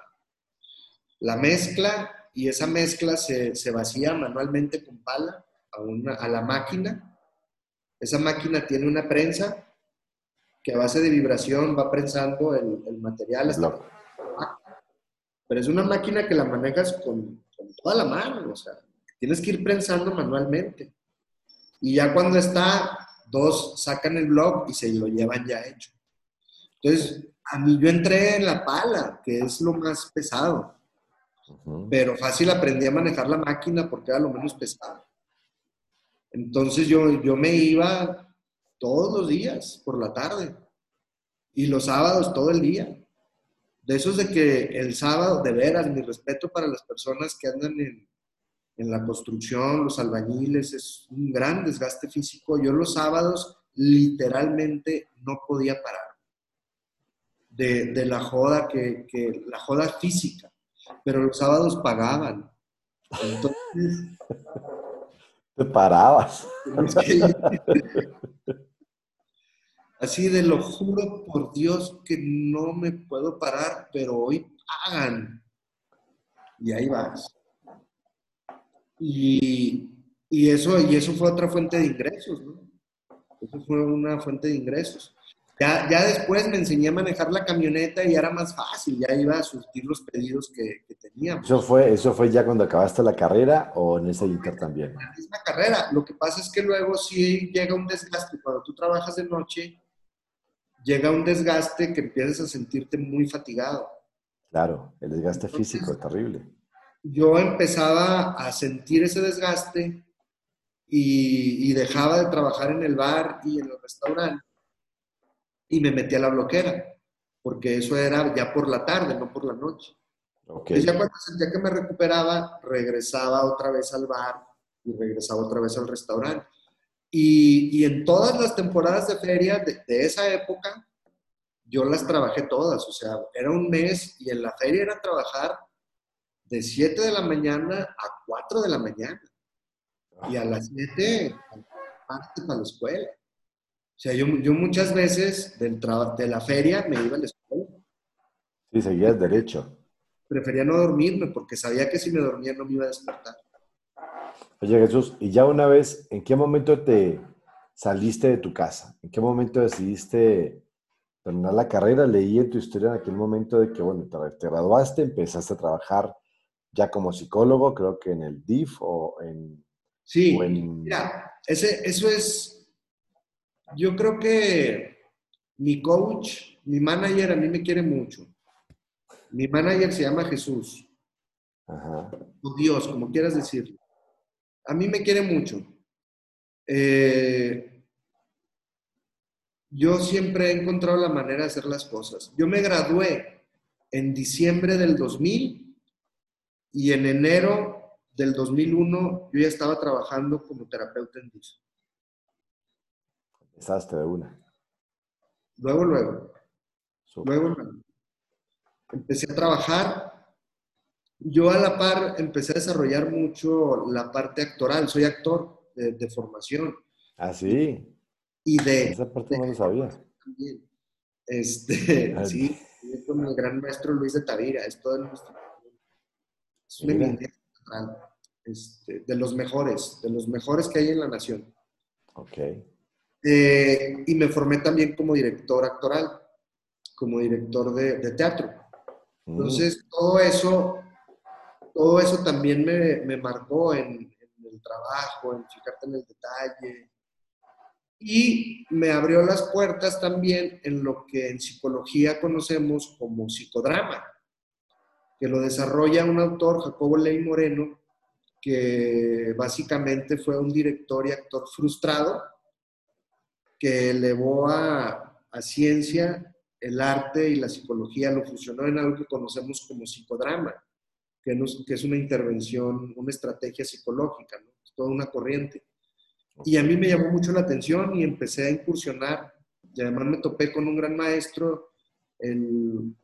la mezcla, y esa mezcla se, se vacía manualmente con pala a, una, a la máquina. Esa máquina tiene una prensa que a base de vibración va prensando el, el material hasta... Pero es una máquina que la manejas con, con, toda la mano, o sea, tienes que ir prensando manualmente. Y ya cuando está, dos sacan el blog y se lo llevan ya hecho. Entonces, a mí yo entré en la pala, que es lo más pesado. Pero fácil aprendí a manejar la máquina porque era lo menos pesado. Entonces yo, yo me iba todos los días por la tarde y los sábados todo el día. De esos de que el sábado, de veras, mi respeto para las personas que andan en, en la construcción, los albañiles, es un gran desgaste físico. Yo los sábados literalmente no podía parar de, de la joda, que, que, la joda física pero los sábados pagaban. Entonces...
Te parabas.
Así de lo juro por Dios que no me puedo parar, pero hoy pagan. Y ahí vas. Y, y, eso, y eso fue otra fuente de ingresos, ¿no? Eso fue una fuente de ingresos. Ya, ya después me enseñé a manejar la camioneta y era más fácil, ya iba a surtir los pedidos que, que teníamos.
¿Eso fue, ¿Eso fue ya cuando acabaste la carrera o en ese inter también? En
la misma carrera. Lo que pasa es que luego sí llega un desgaste. Cuando tú trabajas de noche, llega un desgaste que empiezas a sentirte muy fatigado.
Claro, el desgaste Entonces, físico es terrible.
Yo empezaba a sentir ese desgaste y, y dejaba de trabajar en el bar y en los restaurantes y me metí a la bloquera, porque eso era ya por la tarde, no por la noche. Okay. Entonces ya cuando sentía que me recuperaba, regresaba otra vez al bar y regresaba otra vez al restaurante. Y, y, en todas las temporadas de feria de, de, esa época, yo las trabajé todas. O sea, era un mes y en la feria era trabajar de 7 de la mañana a 4 de la mañana. Y a las 7 parte para la escuela. O sea, yo, yo muchas veces del de la feria me iba a la escuela.
Sí, seguías derecho.
Prefería no dormirme porque sabía que si me dormía no me iba a despertar.
Oye Jesús, y ya una vez, ¿en qué momento te saliste de tu casa? ¿En qué momento decidiste terminar la carrera? Leí en tu historia en aquel momento de que, bueno, te, graduaste, empezaste a trabajar ya como psicólogo, creo que en el DIF o en...
Sí, mira, ese, eso es, yo creo que mi coach, mi manager a mí me quiere mucho. Mi manager se llama Jesús. Ajá. O Dios, como quieras decirlo a mí me quiere mucho. Eh, yo siempre he encontrado la manera de hacer las cosas. Yo me gradué en diciembre del 2000 y en enero del 2001 yo ya estaba trabajando como terapeuta en DIF.
Empezaste de una.
Luego, luego. Luego, luego. Empecé a trabajar yo a la par empecé a desarrollar mucho la parte actoral, soy actor de, formación.
Ah, sí.
Y de...
Esa parte no lo sabía.
También. Este, sí, con el gran maestro Luis de Tavira, es todo nuestro... Es una eminencia este, de los mejores, de los mejores que hay en la nación.
Ok.
Eh, y me formé también como director actoral, como director de, teatro. Mm. Entonces, todo eso todo eso también me, marcó en, el trabajo, en fijarte en el detalle. Y me abrió las puertas también en lo que en psicología conocemos como psicodrama, que lo desarrolla un autor, Jacobo Ley Moreno, que básicamente fue un director y actor frustrado, que elevó a, a ciencia el arte y la psicología, lo fusionó en algo que conocemos como psicodrama que, es una intervención, una estrategia psicológica, es toda una corriente. Y a mí me llamó mucho la atención y empecé a incursionar. Y además me topé con un gran maestro, el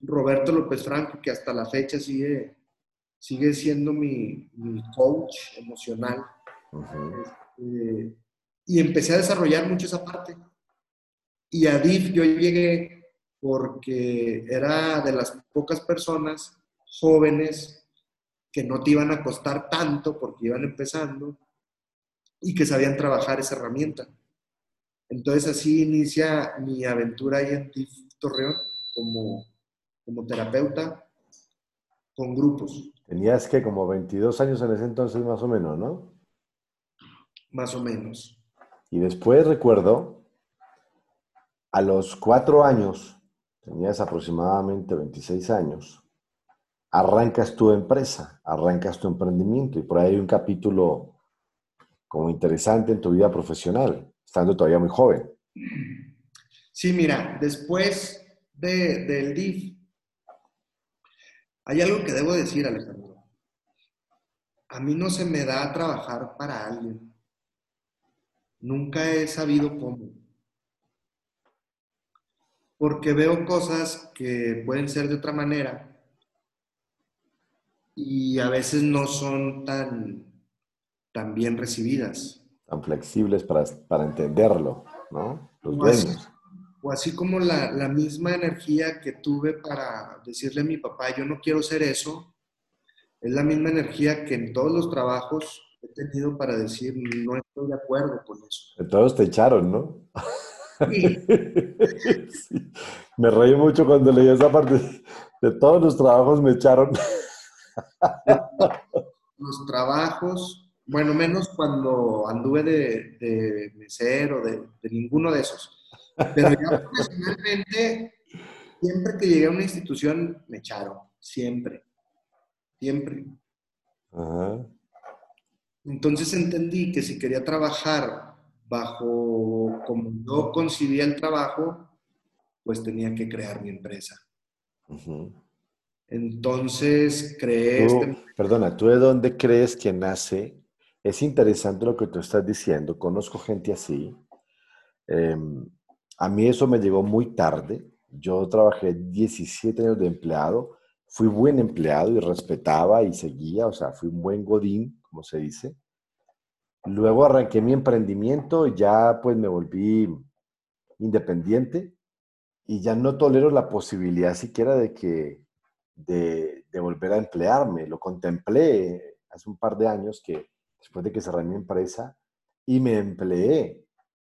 Roberto López Franco, que hasta la fecha sigue, sigue siendo mi, coach emocional. Este, y empecé a desarrollar mucho esa parte. Y a DIF yo llegué porque era de las pocas personas jóvenes que no te iban a costar tanto porque iban empezando y que sabían trabajar esa herramienta. Entonces así inicia mi aventura ahí en TIF Torreón como, como terapeuta con grupos.
Tenías que como 22 años en ese entonces más o menos, ¿no?
Más o menos.
Y después recuerdo, a los cuatro años, tenías aproximadamente 26 años, arrancas tu empresa, arrancas tu emprendimiento y por ahí hay un capítulo como interesante en tu vida profesional, estando todavía muy joven.
Sí, mira, después de, del DIF, hay algo que debo decir, Alejandro. A mí no se me da trabajar para alguien. Nunca he sabido cómo. Porque veo cosas que pueden ser de otra manera y a veces no son tan, tan bien recibidas.
Tan flexibles para, para entenderlo, ¿no? Los
Así, o así como la, la, misma energía que tuve para decirle a mi papá, yo no quiero ser eso, es la misma energía que en todos los trabajos he tenido para decir, no estoy de acuerdo con eso.
todos te echaron, ¿no? Sí. Me reí mucho cuando leí esa parte. De todos los trabajos me echaron.
Los trabajos, bueno, menos cuando anduve de, de mesero, de, de, ninguno de esos. Pero ya profesionalmente, siempre que llegué a una institución, me echaron. Siempre. Siempre. Entonces entendí que si quería trabajar bajo como yo concibía el trabajo, pues tenía que crear mi empresa. Entonces creé...
este... Perdona, ¿tú de dónde crees que nace es interesante lo que tú estás diciendo. Conozco gente así. Em, a mí eso me llegó muy tarde. Yo trabajé 17 años de empleado. Fui buen empleado y respetaba y seguía, o sea, fui un buen godín, como se dice. Luego arranqué mi emprendimiento y ya pues me volví independiente y ya no tolero la posibilidad siquiera de que de, volver a emplearme. Lo contemplé hace un par de años que después de que cerré mi empresa y me empleé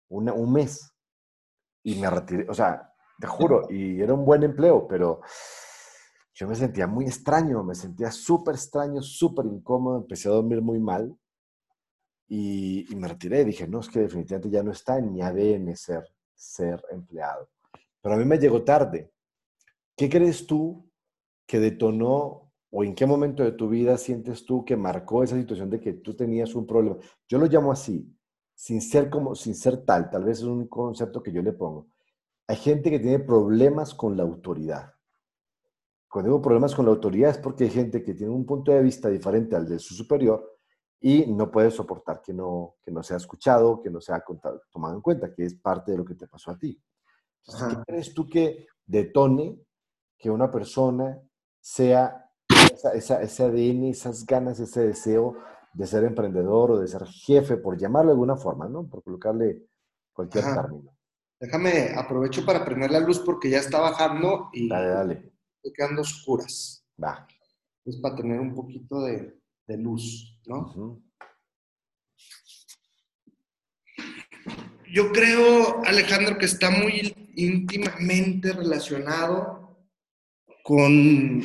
un mes y me retiré, o sea, te juro, y era un buen empleo, pero yo me sentía muy extraño, me sentía súper extraño, súper incómodo, empecé a dormir muy mal y, me retiré. Dije, no, es que definitivamente ya no está en mi ADN ser, ser empleado. Pero a mí me llegó tarde. ¿Qué crees tú que detonó o en qué momento de tu vida sientes tú que marcó esa situación de que tú tenías un problema? Yo lo llamo así, sin ser como, sin ser tal, tal vez es un concepto que yo le pongo. Hay gente que tiene problemas con la autoridad. Cuando digo problemas con la autoridad es porque hay gente que tiene un punto de vista diferente al de su superior y no puede soportar que no, que no sea escuchado, que no sea tomado en cuenta, que es parte de lo que te pasó a ti. ¿Qué crees tú que detone que una persona sea esa, ese ADN, esas ganas, ese deseo de ser emprendedor o de ser jefe, por llamarlo de alguna forma, ¿no? Por colocarle cualquier término.
Déjame, aprovecho para prender la luz porque ya está bajando y
dale, dale.
quedando oscuras.
Va.
Es para tener un poquito de, de luz, ¿no? Yo creo, Alejandro, que está muy íntimamente relacionado con...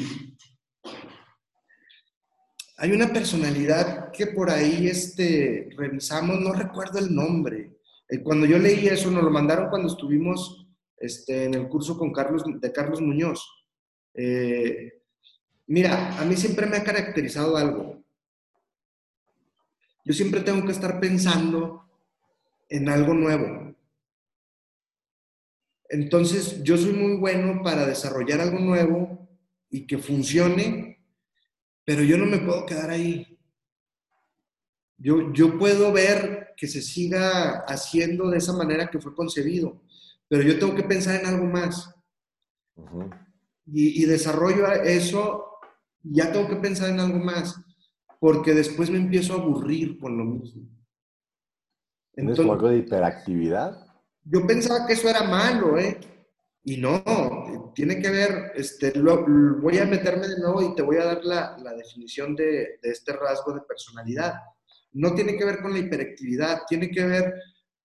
Hay una personalidad que por ahí este, revisamos, no recuerdo el nombre. Eh, cuando yo leí eso, nos lo mandaron cuando estuvimos este, en el curso con Carlos, de Carlos Muñoz. Eh, mira, a mí siempre me ha caracterizado algo yo siempre tengo que estar pensando en algo nuevo. Entonces, yo soy muy bueno para desarrollar algo nuevo y que funcione, pero yo no me puedo quedar ahí. Yo, yo puedo ver que se siga haciendo de esa manera que fue concebido, pero yo tengo que pensar en algo más. y, y desarrollo eso, ya tengo que pensar en algo más porque después me empiezo a aburrir con lo mismo.
¿Tienes algo de hiperactividad?
Yo pensaba que eso era malo, ¿eh? Y no, tiene que ver, este, voy a meterme de nuevo y te voy a dar la, la definición de, de, este rasgo de personalidad. No tiene que ver con la hiperactividad, tiene que ver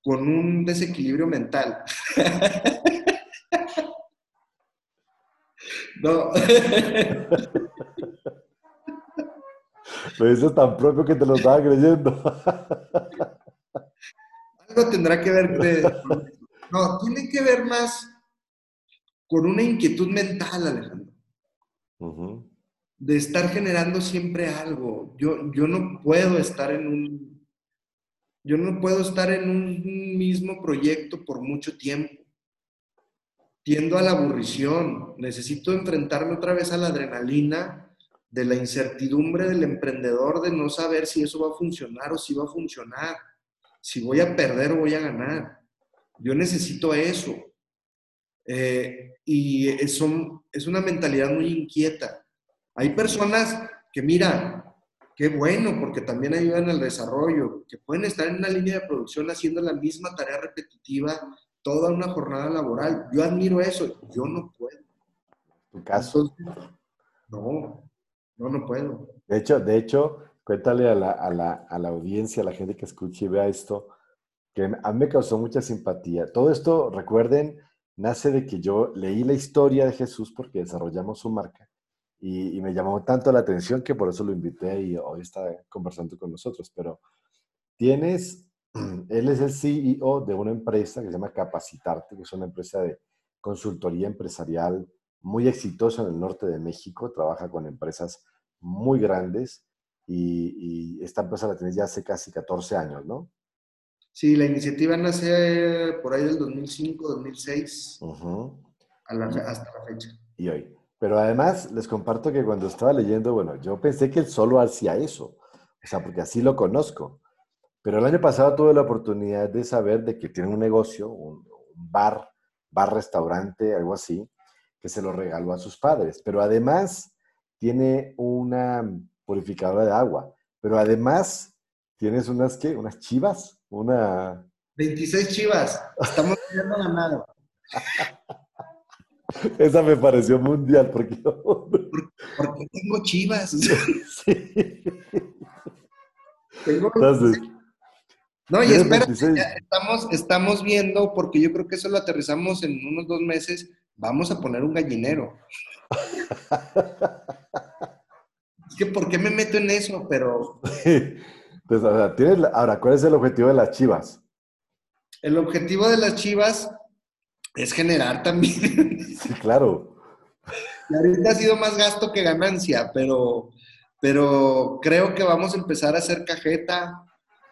con un desequilibrio mental. no.
Lo dices tan propio que te lo estaba creyendo.
Algo tendrá que ver. No, tiene que ver más con una inquietud mental, Alejandro. De estar generando siempre algo. Yo, yo no puedo estar en un. Yo no puedo estar en un mismo proyecto por mucho tiempo. Tiendo a la aburrición. Necesito enfrentarme otra vez a la adrenalina de la incertidumbre del emprendedor de no saber si eso va a funcionar o si va a funcionar, si voy a perder o voy a ganar. Yo necesito eso. Eh, y es, es una mentalidad muy inquieta. Hay personas que, mira, qué bueno, porque también ayudan al desarrollo, que pueden estar en una línea de producción haciendo la misma tarea repetitiva toda una jornada laboral. Yo admiro eso, yo no puedo.
¿Tu caso?
no, no, no puedo.
De hecho, de hecho, cuéntale a la, a la, a la audiencia, a la gente que escuche y vea esto, que a mí me causó mucha simpatía. Todo esto, recuerden, nace de que yo leí la historia de Jesús porque desarrollamos su marca y, y, me llamó tanto la atención que por eso lo invité y hoy está conversando con nosotros. Pero tienes, él es el CEO de una empresa que se llama Capacitarte, que es una empresa de consultoría empresarial muy exitoso en el norte de México, trabaja con empresas muy grandes y, esta empresa la tienes ya hace casi 14 años, ¿no?
Sí, la iniciativa nace por ahí del 2005, 2006, hasta la fecha.
Y hoy. Pero además les comparto que cuando estaba leyendo, bueno, yo pensé que él solo hacía eso, o sea, porque así lo conozco. Pero el año pasado tuve la oportunidad de saber de que tiene un negocio, un, bar, bar restaurante, algo así, que se lo regaló a sus padres. Pero además tiene una purificadora de agua. Pero además tienes unas, ¿qué? Unas chivas, una...
26 chivas. Estamos viendo ganado.
Esa me pareció mundial porque...
porque tengo chivas.
Sí.
Tengo... No, y espera, estamos, estamos viendo, porque yo creo que eso lo aterrizamos en unos dos meses, vamos a poner un gallinero. es que, ¿por qué me meto en eso? Pero...
Pues, ahora, ¿cuál es el objetivo de las chivas?
El objetivo de las chivas es generar también.
Sí, claro.
Y ahorita ha sido más gasto que ganancia, pero, pero creo que vamos a empezar a hacer cajeta,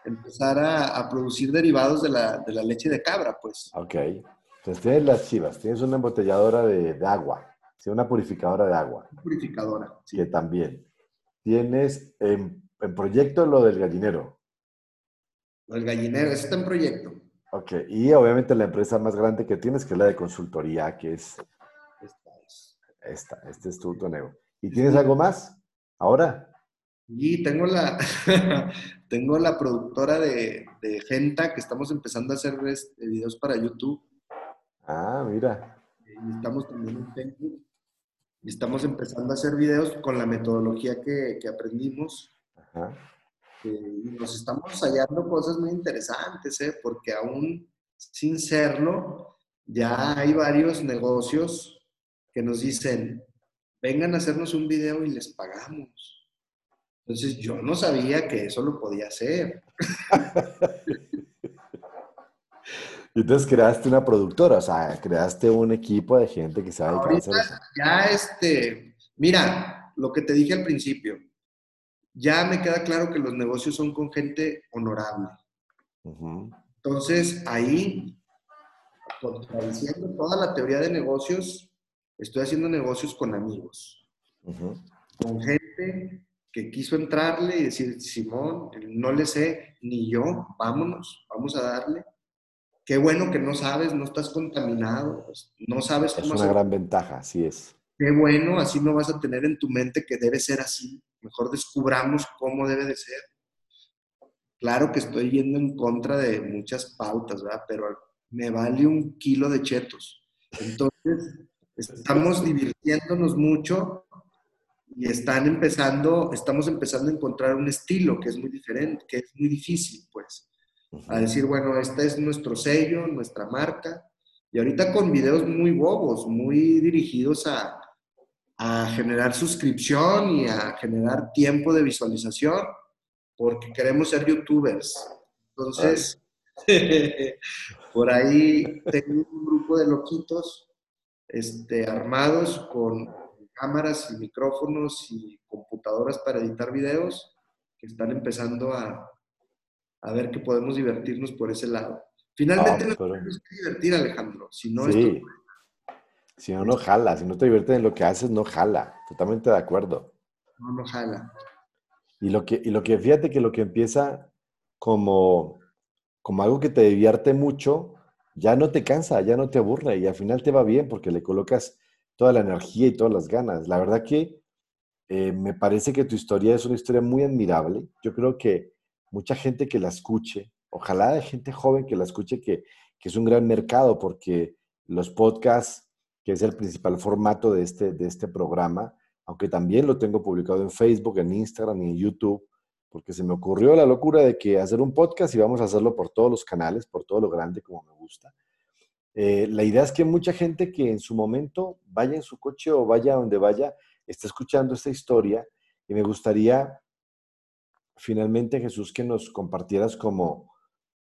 empezar a, producir derivados de la, leche de cabra, pues.
Ok. Entonces tienes las chivas, tienes una embotelladora de, agua, ¿sí? una purificadora de agua.
Purificadora.
Sí. Que también. Tienes en, en proyecto lo del gallinero.
El gallinero, ese está en proyecto.
Ok, y obviamente la empresa más grande que tienes, que es la de consultoría, que es esta, este es tu, toneo. ¿Y tienes algo más ahora?
Y tengo la, tengo la productora de, de, Genta, que estamos empezando a hacer este, videos para YouTube.
Ah, mira.
Y estamos también en Facebook. Y estamos empezando a hacer videos con la metodología que, que aprendimos. Ajá nos estamos hallando cosas muy interesantes, ¿eh? porque aún sin serlo, ya hay varios negocios que nos dicen, vengan a hacernos un video y les pagamos. Entonces yo no sabía que eso lo podía hacer.
Entonces creaste una productora, o sea, creaste un equipo de gente que sabe qué hacer.
Ya este, mira, lo que te dije al principio, ya me queda claro que los negocios son con gente honorable. Entonces, ahí, contradiciendo toda la teoría de negocios, estoy haciendo negocios con amigos, con gente que quiso entrarle y decir, Simón, no le sé ni yo, vámonos, vamos a darle. Qué bueno que no sabes, no estás contaminado, pues, no sabes
cómo... Es una gran ventaja, así es.
Qué bueno, así no vas a tener en tu mente que debe ser así mejor descubramos cómo debe de ser. Claro que estoy yendo en contra de muchas pautas, ¿verdad? Pero me vale un kilo de chetos. Entonces, estamos divirtiéndonos mucho y están empezando, estamos empezando a encontrar un estilo que es muy diferente, que es muy difícil, pues. A decir, bueno, este es nuestro sello, nuestra marca. Y ahorita con videos muy bobos, muy dirigidos a, a generar suscripción y a generar tiempo de visualización porque queremos ser youtubers. Entonces, por ahí tengo un grupo de loquitos este, armados con cámaras y micrófonos y computadoras para editar videos que están empezando a, a ver que podemos divertirnos por ese lado. Finalmente ah, nos tenemos que divertir, Alejandro. Si no, esto
si no, no jala. Si no te diviertes en lo que haces, no jala. Totalmente de acuerdo.
No, no jala.
Y lo que, y lo que fíjate que lo que empieza como, como algo que te divierte mucho, ya no te cansa, ya no te aburre y al final te va bien porque le colocas toda la energía y todas las ganas. La verdad que eh, me parece que tu historia es una historia muy admirable. Yo creo que mucha gente que la escuche, ojalá de gente joven que la escuche, que, que es un gran mercado porque los podcasts que es el principal formato de este, de este programa, aunque también lo tengo publicado en Facebook, en Instagram y en YouTube, porque se me ocurrió la locura de que hacer un podcast y vamos a hacerlo por todos los canales, por todo lo grande como me gusta. Eh, la idea es que mucha gente que en su momento vaya en su coche o vaya donde vaya, esté escuchando esta historia y me gustaría finalmente, Jesús, que nos compartieras como,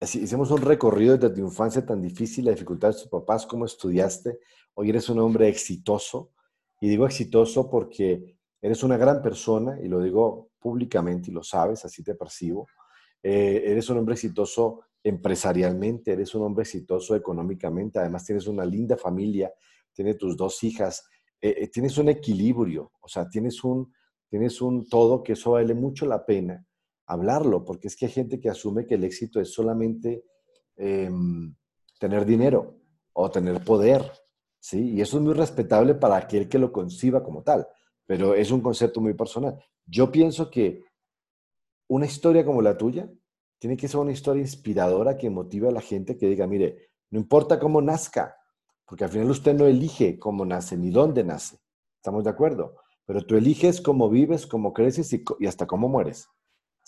hicimos un recorrido desde tu infancia tan difícil, la dificultad de tus papás, cómo estudiaste, hoy eres un hombre exitoso. Y digo exitoso porque eres una gran persona, y lo digo públicamente y lo sabes, así te percibo. Eh, eres un hombre exitoso empresarialmente, eres un hombre exitoso económicamente, además tienes una linda familia, tienes tus dos hijas, eh, eh, tienes un equilibrio, o sea, tienes un, tienes un todo que eso vale mucho la pena hablarlo, porque es que hay gente que asume que el éxito es solamente em, tener dinero o tener poder, ¿sí? Y eso es muy respetable para aquel que lo conciba como tal, pero es un concepto muy personal. Yo pienso que una historia como la tuya tiene que ser una historia inspiradora que motive a la gente que diga, mire, no importa cómo nazca, porque al final usted no elige cómo nace ni dónde nace. ¿Estamos de acuerdo? Pero tú eliges cómo vives, cómo creces y, hasta cómo mueres.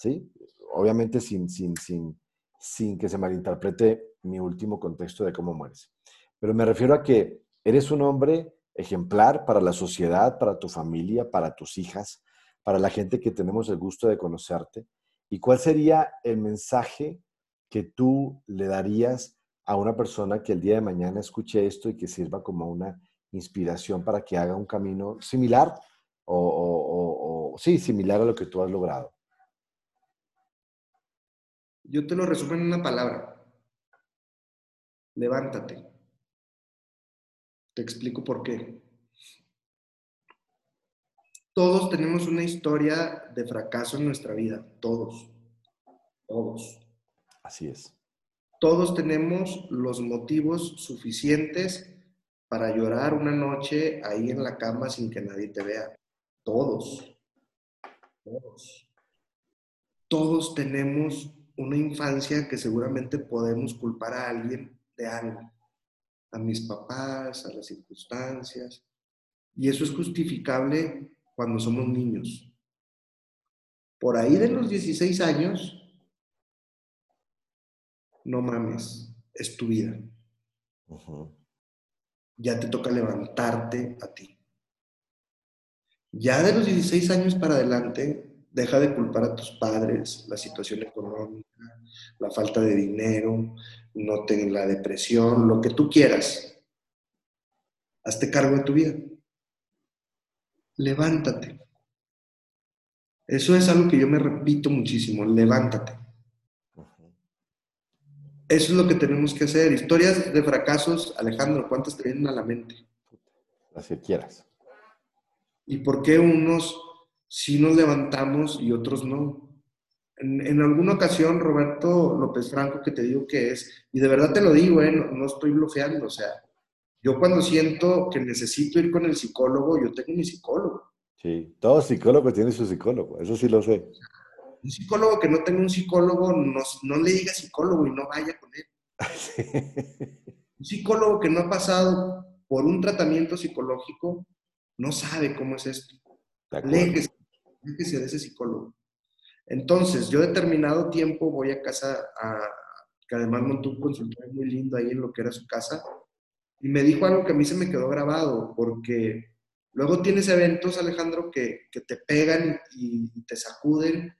¿Sí? Obviamente sin, sin, sin, sin que se malinterprete mi último contexto de cómo mueres. Pero me refiero a que eres un hombre ejemplar para la sociedad, para tu familia, para tus hijas, para la gente que tenemos el gusto de conocerte. ¿Y cuál sería el mensaje que tú le darías a una persona que el día de mañana escuche esto y que sirva como una inspiración para que haga un camino similar o, sí, similar a lo que tú has logrado?
Yo te lo resumo en una palabra. Levántate. Te explico por qué. Todos tenemos una historia de fracaso en nuestra vida, todos, todos.
Así es.
Todos tenemos los motivos suficientes para llorar una noche ahí en la cama sin que nadie te vea. Todos. Todos. Todos tenemos una infancia que seguramente podemos culpar a alguien de algo. A mis papás, a las circunstancias. Y eso es justificable cuando somos niños. Por ahí de los 16 años, no mames, es tu vida. Ya te toca levantarte a ti. Ya de los 16 años para adelante, deja de culpar a tus padres, la situación económica, la falta de dinero, no ten la depresión, lo que tú quieras. Hazte cargo de tu vida levántate. Eso es algo que yo me repito muchísimo, levántate. Eso es lo que tenemos que hacer. Historias de fracasos, Alejandro, ¿cuántas te vienen a la mente?
Las que quieras.
¿Y por qué unos sí nos levantamos y otros no? En, alguna ocasión, Roberto López Franco, que te digo que es, y de verdad te lo digo, eh, no, no estoy bloqueando, o sea, yo cuando siento que necesito ir con el psicólogo, yo tengo mi psicólogo.
Sí, todo psicólogo tiene su psicólogo, eso sí lo sé.
Un psicólogo que no tenga un psicólogo, no, no le diga psicólogo y no vaya con él. Un psicólogo que no ha pasado por un tratamiento psicológico, no sabe cómo es esto. Léjese, de ese psicólogo. Entonces, yo determinado tiempo voy a casa, a, que además montó un consultorio muy lindo ahí en lo que era su casa, y me dijo algo que a mí se me quedó grabado, porque luego tienes eventos, Alejandro, que, te pegan y te sacuden.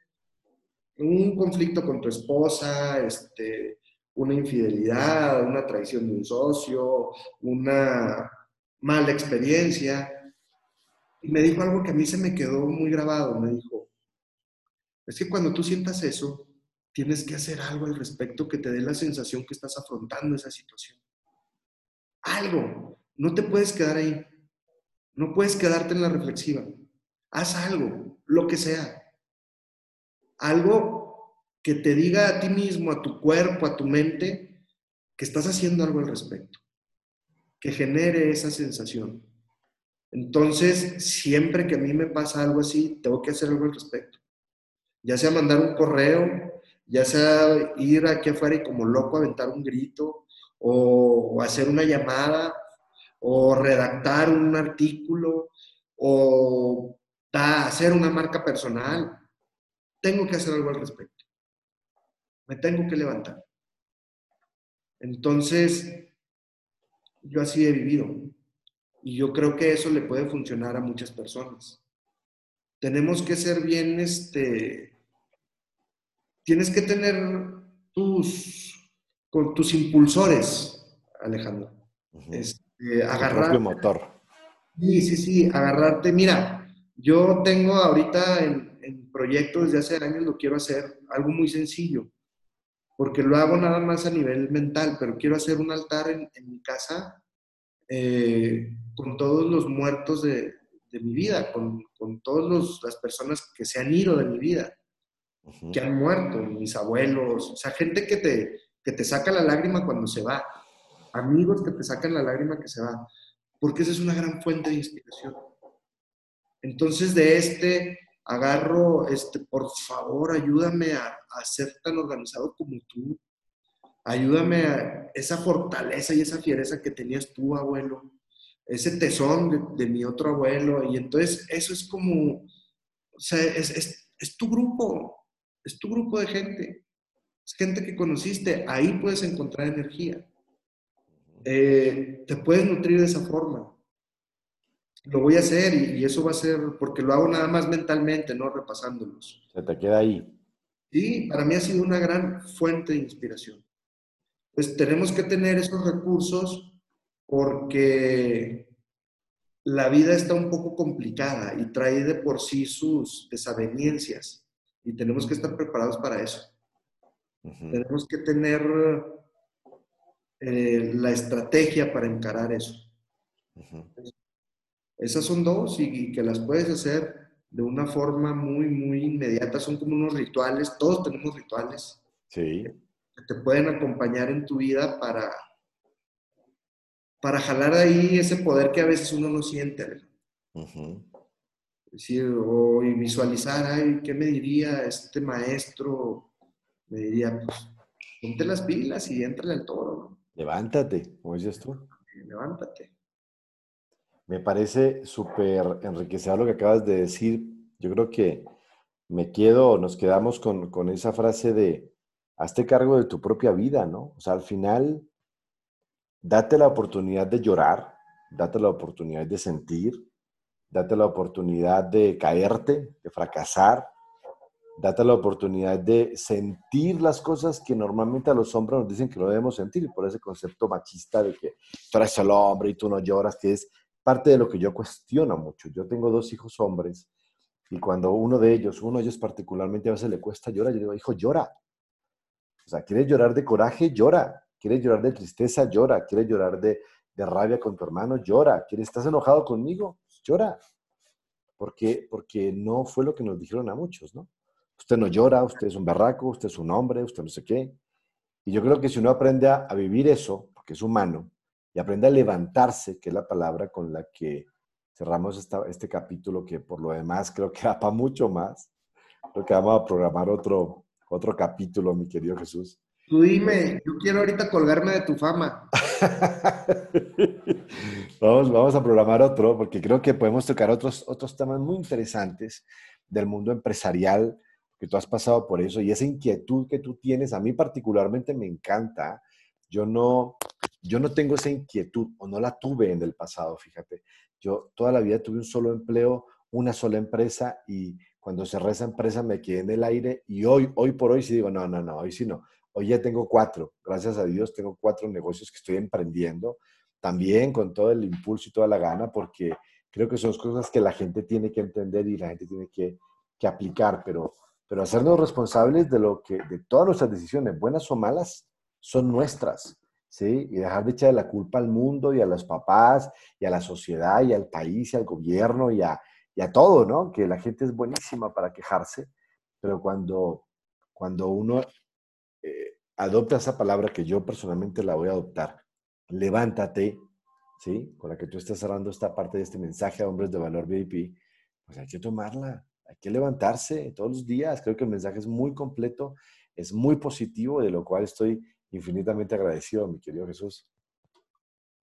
Un conflicto con tu esposa, este, una infidelidad, una traición de un socio, una mala experiencia. Y me dijo algo que a mí se me quedó muy grabado. Me dijo, es que cuando tú sientas eso, tienes que hacer algo al respecto que te dé la sensación que estás afrontando esa situación algo. No te puedes quedar ahí. No puedes quedarte en la reflexiva. Haz algo, lo que sea. Algo que te diga a ti mismo, a tu cuerpo, a tu mente, que estás haciendo algo al respecto. Que genere esa sensación. Entonces, siempre que a mí me pasa algo así, tengo que hacer algo al respecto. Ya sea mandar un correo, ya sea ir aquí afuera y como loco aventar un grito, o, hacer una llamada, o redactar un artículo, o hacer una marca personal. Tengo que hacer algo al respecto. Me tengo que levantar. Entonces, yo así he vivido. Y yo creo que eso le puede funcionar a muchas personas. Tenemos que ser bien, este, tienes que tener tus con tus impulsores, Alejandro. Este, agarrar.
motor.
Sí, sí, sí, agarrarte. Mira, yo tengo ahorita en, en proyectos desde hace años, lo quiero hacer algo muy sencillo, porque lo hago nada más a nivel mental, pero quiero hacer un altar en, mi casa eh, con todos los muertos de, mi vida, con, con todas las personas que se han ido de mi vida. que han muerto, mis abuelos, o sea, gente que te, que te saca la lágrima cuando se va, amigos que te sacan la lágrima que se va, porque esa es una gran fuente de inspiración. Entonces de este agarro, este, por favor, ayúdame a, a ser tan organizado como tú, ayúdame a esa fortaleza y esa fiereza que tenías tú, abuelo, ese tesón de, mi otro abuelo, y entonces eso es como, o sea, es, es tu grupo, es tu grupo de gente, es gente que conociste, ahí puedes encontrar energía. Eh, te puedes nutrir de esa forma. Lo voy a hacer y, eso va a ser porque lo hago nada más mentalmente, no repasándolos.
Se te queda ahí.
Sí, para mí ha sido una gran fuente de inspiración. Pues tenemos que tener esos recursos porque la vida está un poco complicada y trae de por sí sus desavenencias y tenemos que estar preparados para eso. Tenemos que tener eh, la estrategia para encarar eso. Esas son dos y, que las puedes hacer de una forma muy, muy inmediata. Son como unos rituales, todos tenemos rituales.
Sí.
Que te pueden acompañar en tu vida para, para jalar ahí ese poder que a veces uno no siente. decir, o visualizar, ay, ¿qué me diría este maestro? Me diría, pues, ponte las pilas y entra al toro.
Levántate, como dices tú.
Levántate.
Me parece súper enriquecedor lo que acabas de decir. Yo creo que me quedo, nos quedamos con, con esa frase de, hazte cargo de tu propia vida, ¿no? O sea, al final, date la oportunidad de llorar, date la oportunidad de sentir, date la oportunidad de caerte, de fracasar, date la oportunidad de sentir las cosas que normalmente a los hombres nos dicen que no debemos sentir, por ese concepto machista de que tú eres el hombre y tú no lloras, que es parte de lo que yo cuestiono mucho. Yo tengo dos hijos hombres y cuando uno de ellos, uno de ellos particularmente a veces le cuesta llorar, yo digo, hijo, llora. Sea, ¿quieres llorar de coraje? Llora. ¿Quieres llorar de tristeza? Llora. ¿Quieres llorar de, de rabia con tu hermano? Llora. ¿Quieres, estás enojado conmigo? Llora. Porque, porque no fue lo que nos dijeron a muchos, ¿no? Usted no llora, usted es un barraco, usted es un hombre, usted no sé qué. Y yo creo que si uno aprende a, a vivir eso, porque es humano, y aprende a levantarse, que es la palabra con la que cerramos esta, este capítulo, que por lo demás creo que va para mucho más. Creo que vamos a programar otro, otro capítulo, mi querido Jesús.
Tú dime, yo quiero ahorita colgarme de tu fama.
vamos, vamos a programar otro, porque creo que podemos tocar otros, otros temas muy interesantes del mundo empresarial, que tú has pasado por eso, y esa inquietud que tú tienes, a mí particularmente me encanta. Yo no, yo no tengo esa inquietud o no la tuve en el pasado, fíjate. Yo toda la vida tuve un solo empleo, una sola empresa y cuando cerré esa empresa me quedé en el aire y hoy, hoy por hoy sí digo, no, no, no, hoy sí no. Hoy ya tengo cuatro, gracias a Dios tengo cuatro negocios que estoy emprendiendo, también con todo el impulso y toda la gana, porque creo que son cosas que la gente tiene que entender y la gente tiene que, que aplicar, pero, pero hacernos responsables de lo que, de todas nuestras decisiones, buenas o malas, son nuestras. ¿sí? Y dejar de echarle la culpa al mundo y a los papás y a la sociedad y al país y al gobierno y a, y a todo, ¿no? Que la gente es buenísima para quejarse, pero cuando, cuando uno eh, adopta esa palabra que yo personalmente la voy a adoptar, levántate, ¿sí? Con la que tú estás cerrando esta parte de este mensaje a hombres de valor VIP, pues hay que tomarla, hay que levantarse todos los días. Creo que el mensaje es muy completo, es muy positivo, de lo cual estoy infinitamente agradecido, mi querido Jesús.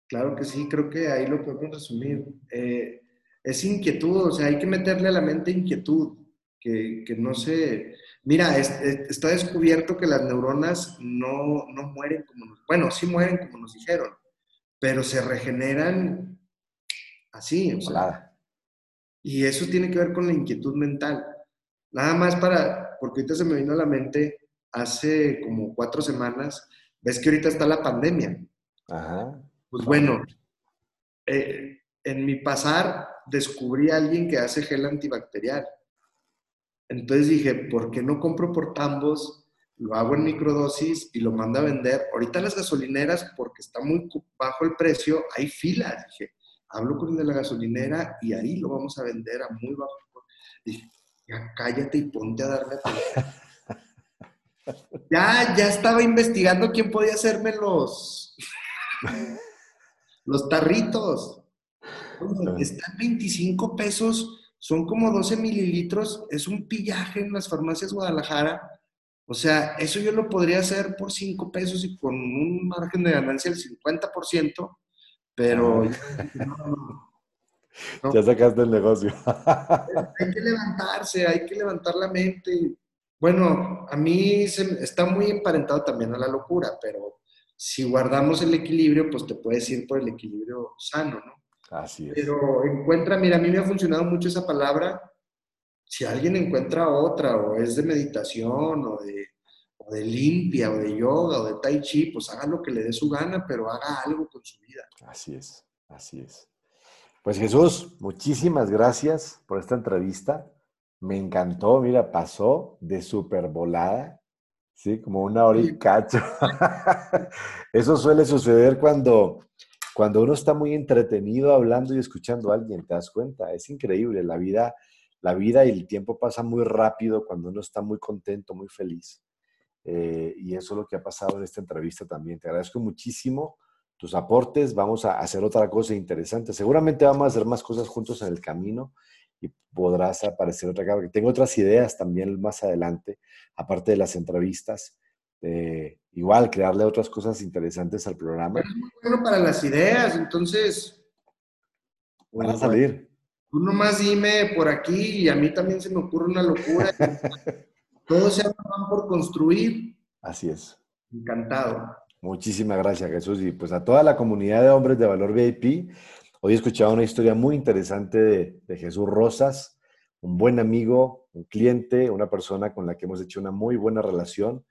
Claro que sí, creo que ahí lo podemos resumir. Eh, es inquietud, o sea, hay que meterle a la mente inquietud, que, que no se... Mira, está descubierto que las neuronas no, no mueren como nos... Bueno, sí mueren como nos dijeron, pero se regeneran así, o sea, Y eso tiene que ver con la inquietud mental. Nada más para, porque ahorita se me vino a la mente hace como cuatro semanas, ves que ahorita está la pandemia.
Ajá.
Pues bueno, eh, en mi pasar descubrí a alguien que hace gel antibacterial. Entonces dije, ¿por qué no compro por tambos? Lo hago en microdosis y lo mando a vender. Ahorita las gasolineras, porque está muy bajo el precio, hay filas. Dije, hablo con el de la gasolinera y ahí lo vamos a vender a muy bajo. Dije, ya cállate y ponte a darme Ya, ya estaba investigando quién podía hacerme los, los tarritos. Están 25 pesos, son como 12 mililitros, es un pillaje en las farmacias Guadalajara. O sea, eso yo lo podría hacer por 5 pesos y con un margen de ganancia del 50%, pero...
Ya sacaste el negocio.
hay que levantarse, hay que levantar la mente. Bueno, a mí se, está muy emparentado también a la locura, pero si guardamos el equilibrio, pues te puedes ir por el equilibrio sano, ¿no?
Así es.
Pero encuentra, mira, a mí me ha funcionado mucho esa palabra. Si alguien encuentra otra, o es de meditación, o de, o de limpia, o de yoga, o de tai chi, pues haga lo que le dé su gana, pero haga algo con su vida.
Así es, así es. Pues Jesús, muchísimas gracias por esta entrevista. Me encantó, mira, pasó de super volada, ¿sí? Como una hora y cacho. Eso suele suceder cuando, cuando uno está muy entretenido hablando y escuchando a alguien, ¿te das cuenta? Es increíble, la vida, la vida y el tiempo pasa muy rápido cuando uno está muy contento, muy feliz. Eh, y eso es lo que ha pasado en esta entrevista también. Te agradezco muchísimo tus aportes, vamos a hacer otra cosa interesante. Seguramente vamos a hacer más cosas juntos en el camino y podrás aparecer otra cosa. Tengo otras ideas también más adelante, aparte de las entrevistas. Igual, crearle otras cosas interesantes al programa.
es muy bueno para las ideas, entonces...
Van a salir.
Tú nomás dime por aquí y a mí también se me ocurre una locura. Todo se van por construir.
Así es.
Encantado.
Muchísimas gracias, Jesús. Y pues a toda la comunidad de hombres de valor VIP, hoy he escuchado una historia muy interesante de, Jesús Rosas, un buen amigo, un cliente, una persona con la que hemos hecho una muy buena relación,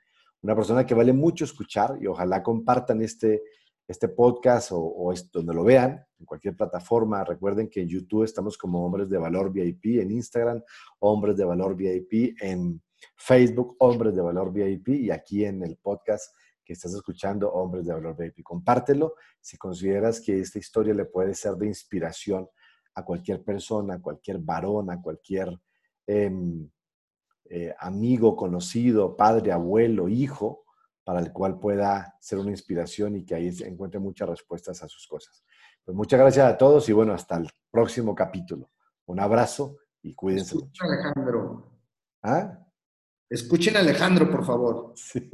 una persona que vale mucho escuchar y ojalá compartan este, este podcast o, o donde lo vean, en cualquier plataforma. Recuerden que en YouTube estamos como Hombres de Valor VIP, en Instagram, Hombres de Valor VIP, en Facebook, Hombres de Valor VIP y aquí en el podcast que estás escuchando Hombres de Valor VIP. Compártelo si consideras que esta historia le puede ser de inspiración a cualquier persona, a cualquier varón, a cualquier em, eh, amigo, conocido, padre, abuelo, hijo, para el cual pueda ser una inspiración y que ahí encuentre muchas respuestas a sus cosas. Pues muchas gracias a todos y bueno, hasta el próximo capítulo. Un abrazo y cuídense
Escuchen Alejandro.
¿Ah?
Escuchen a Alejandro, por favor.
Sí.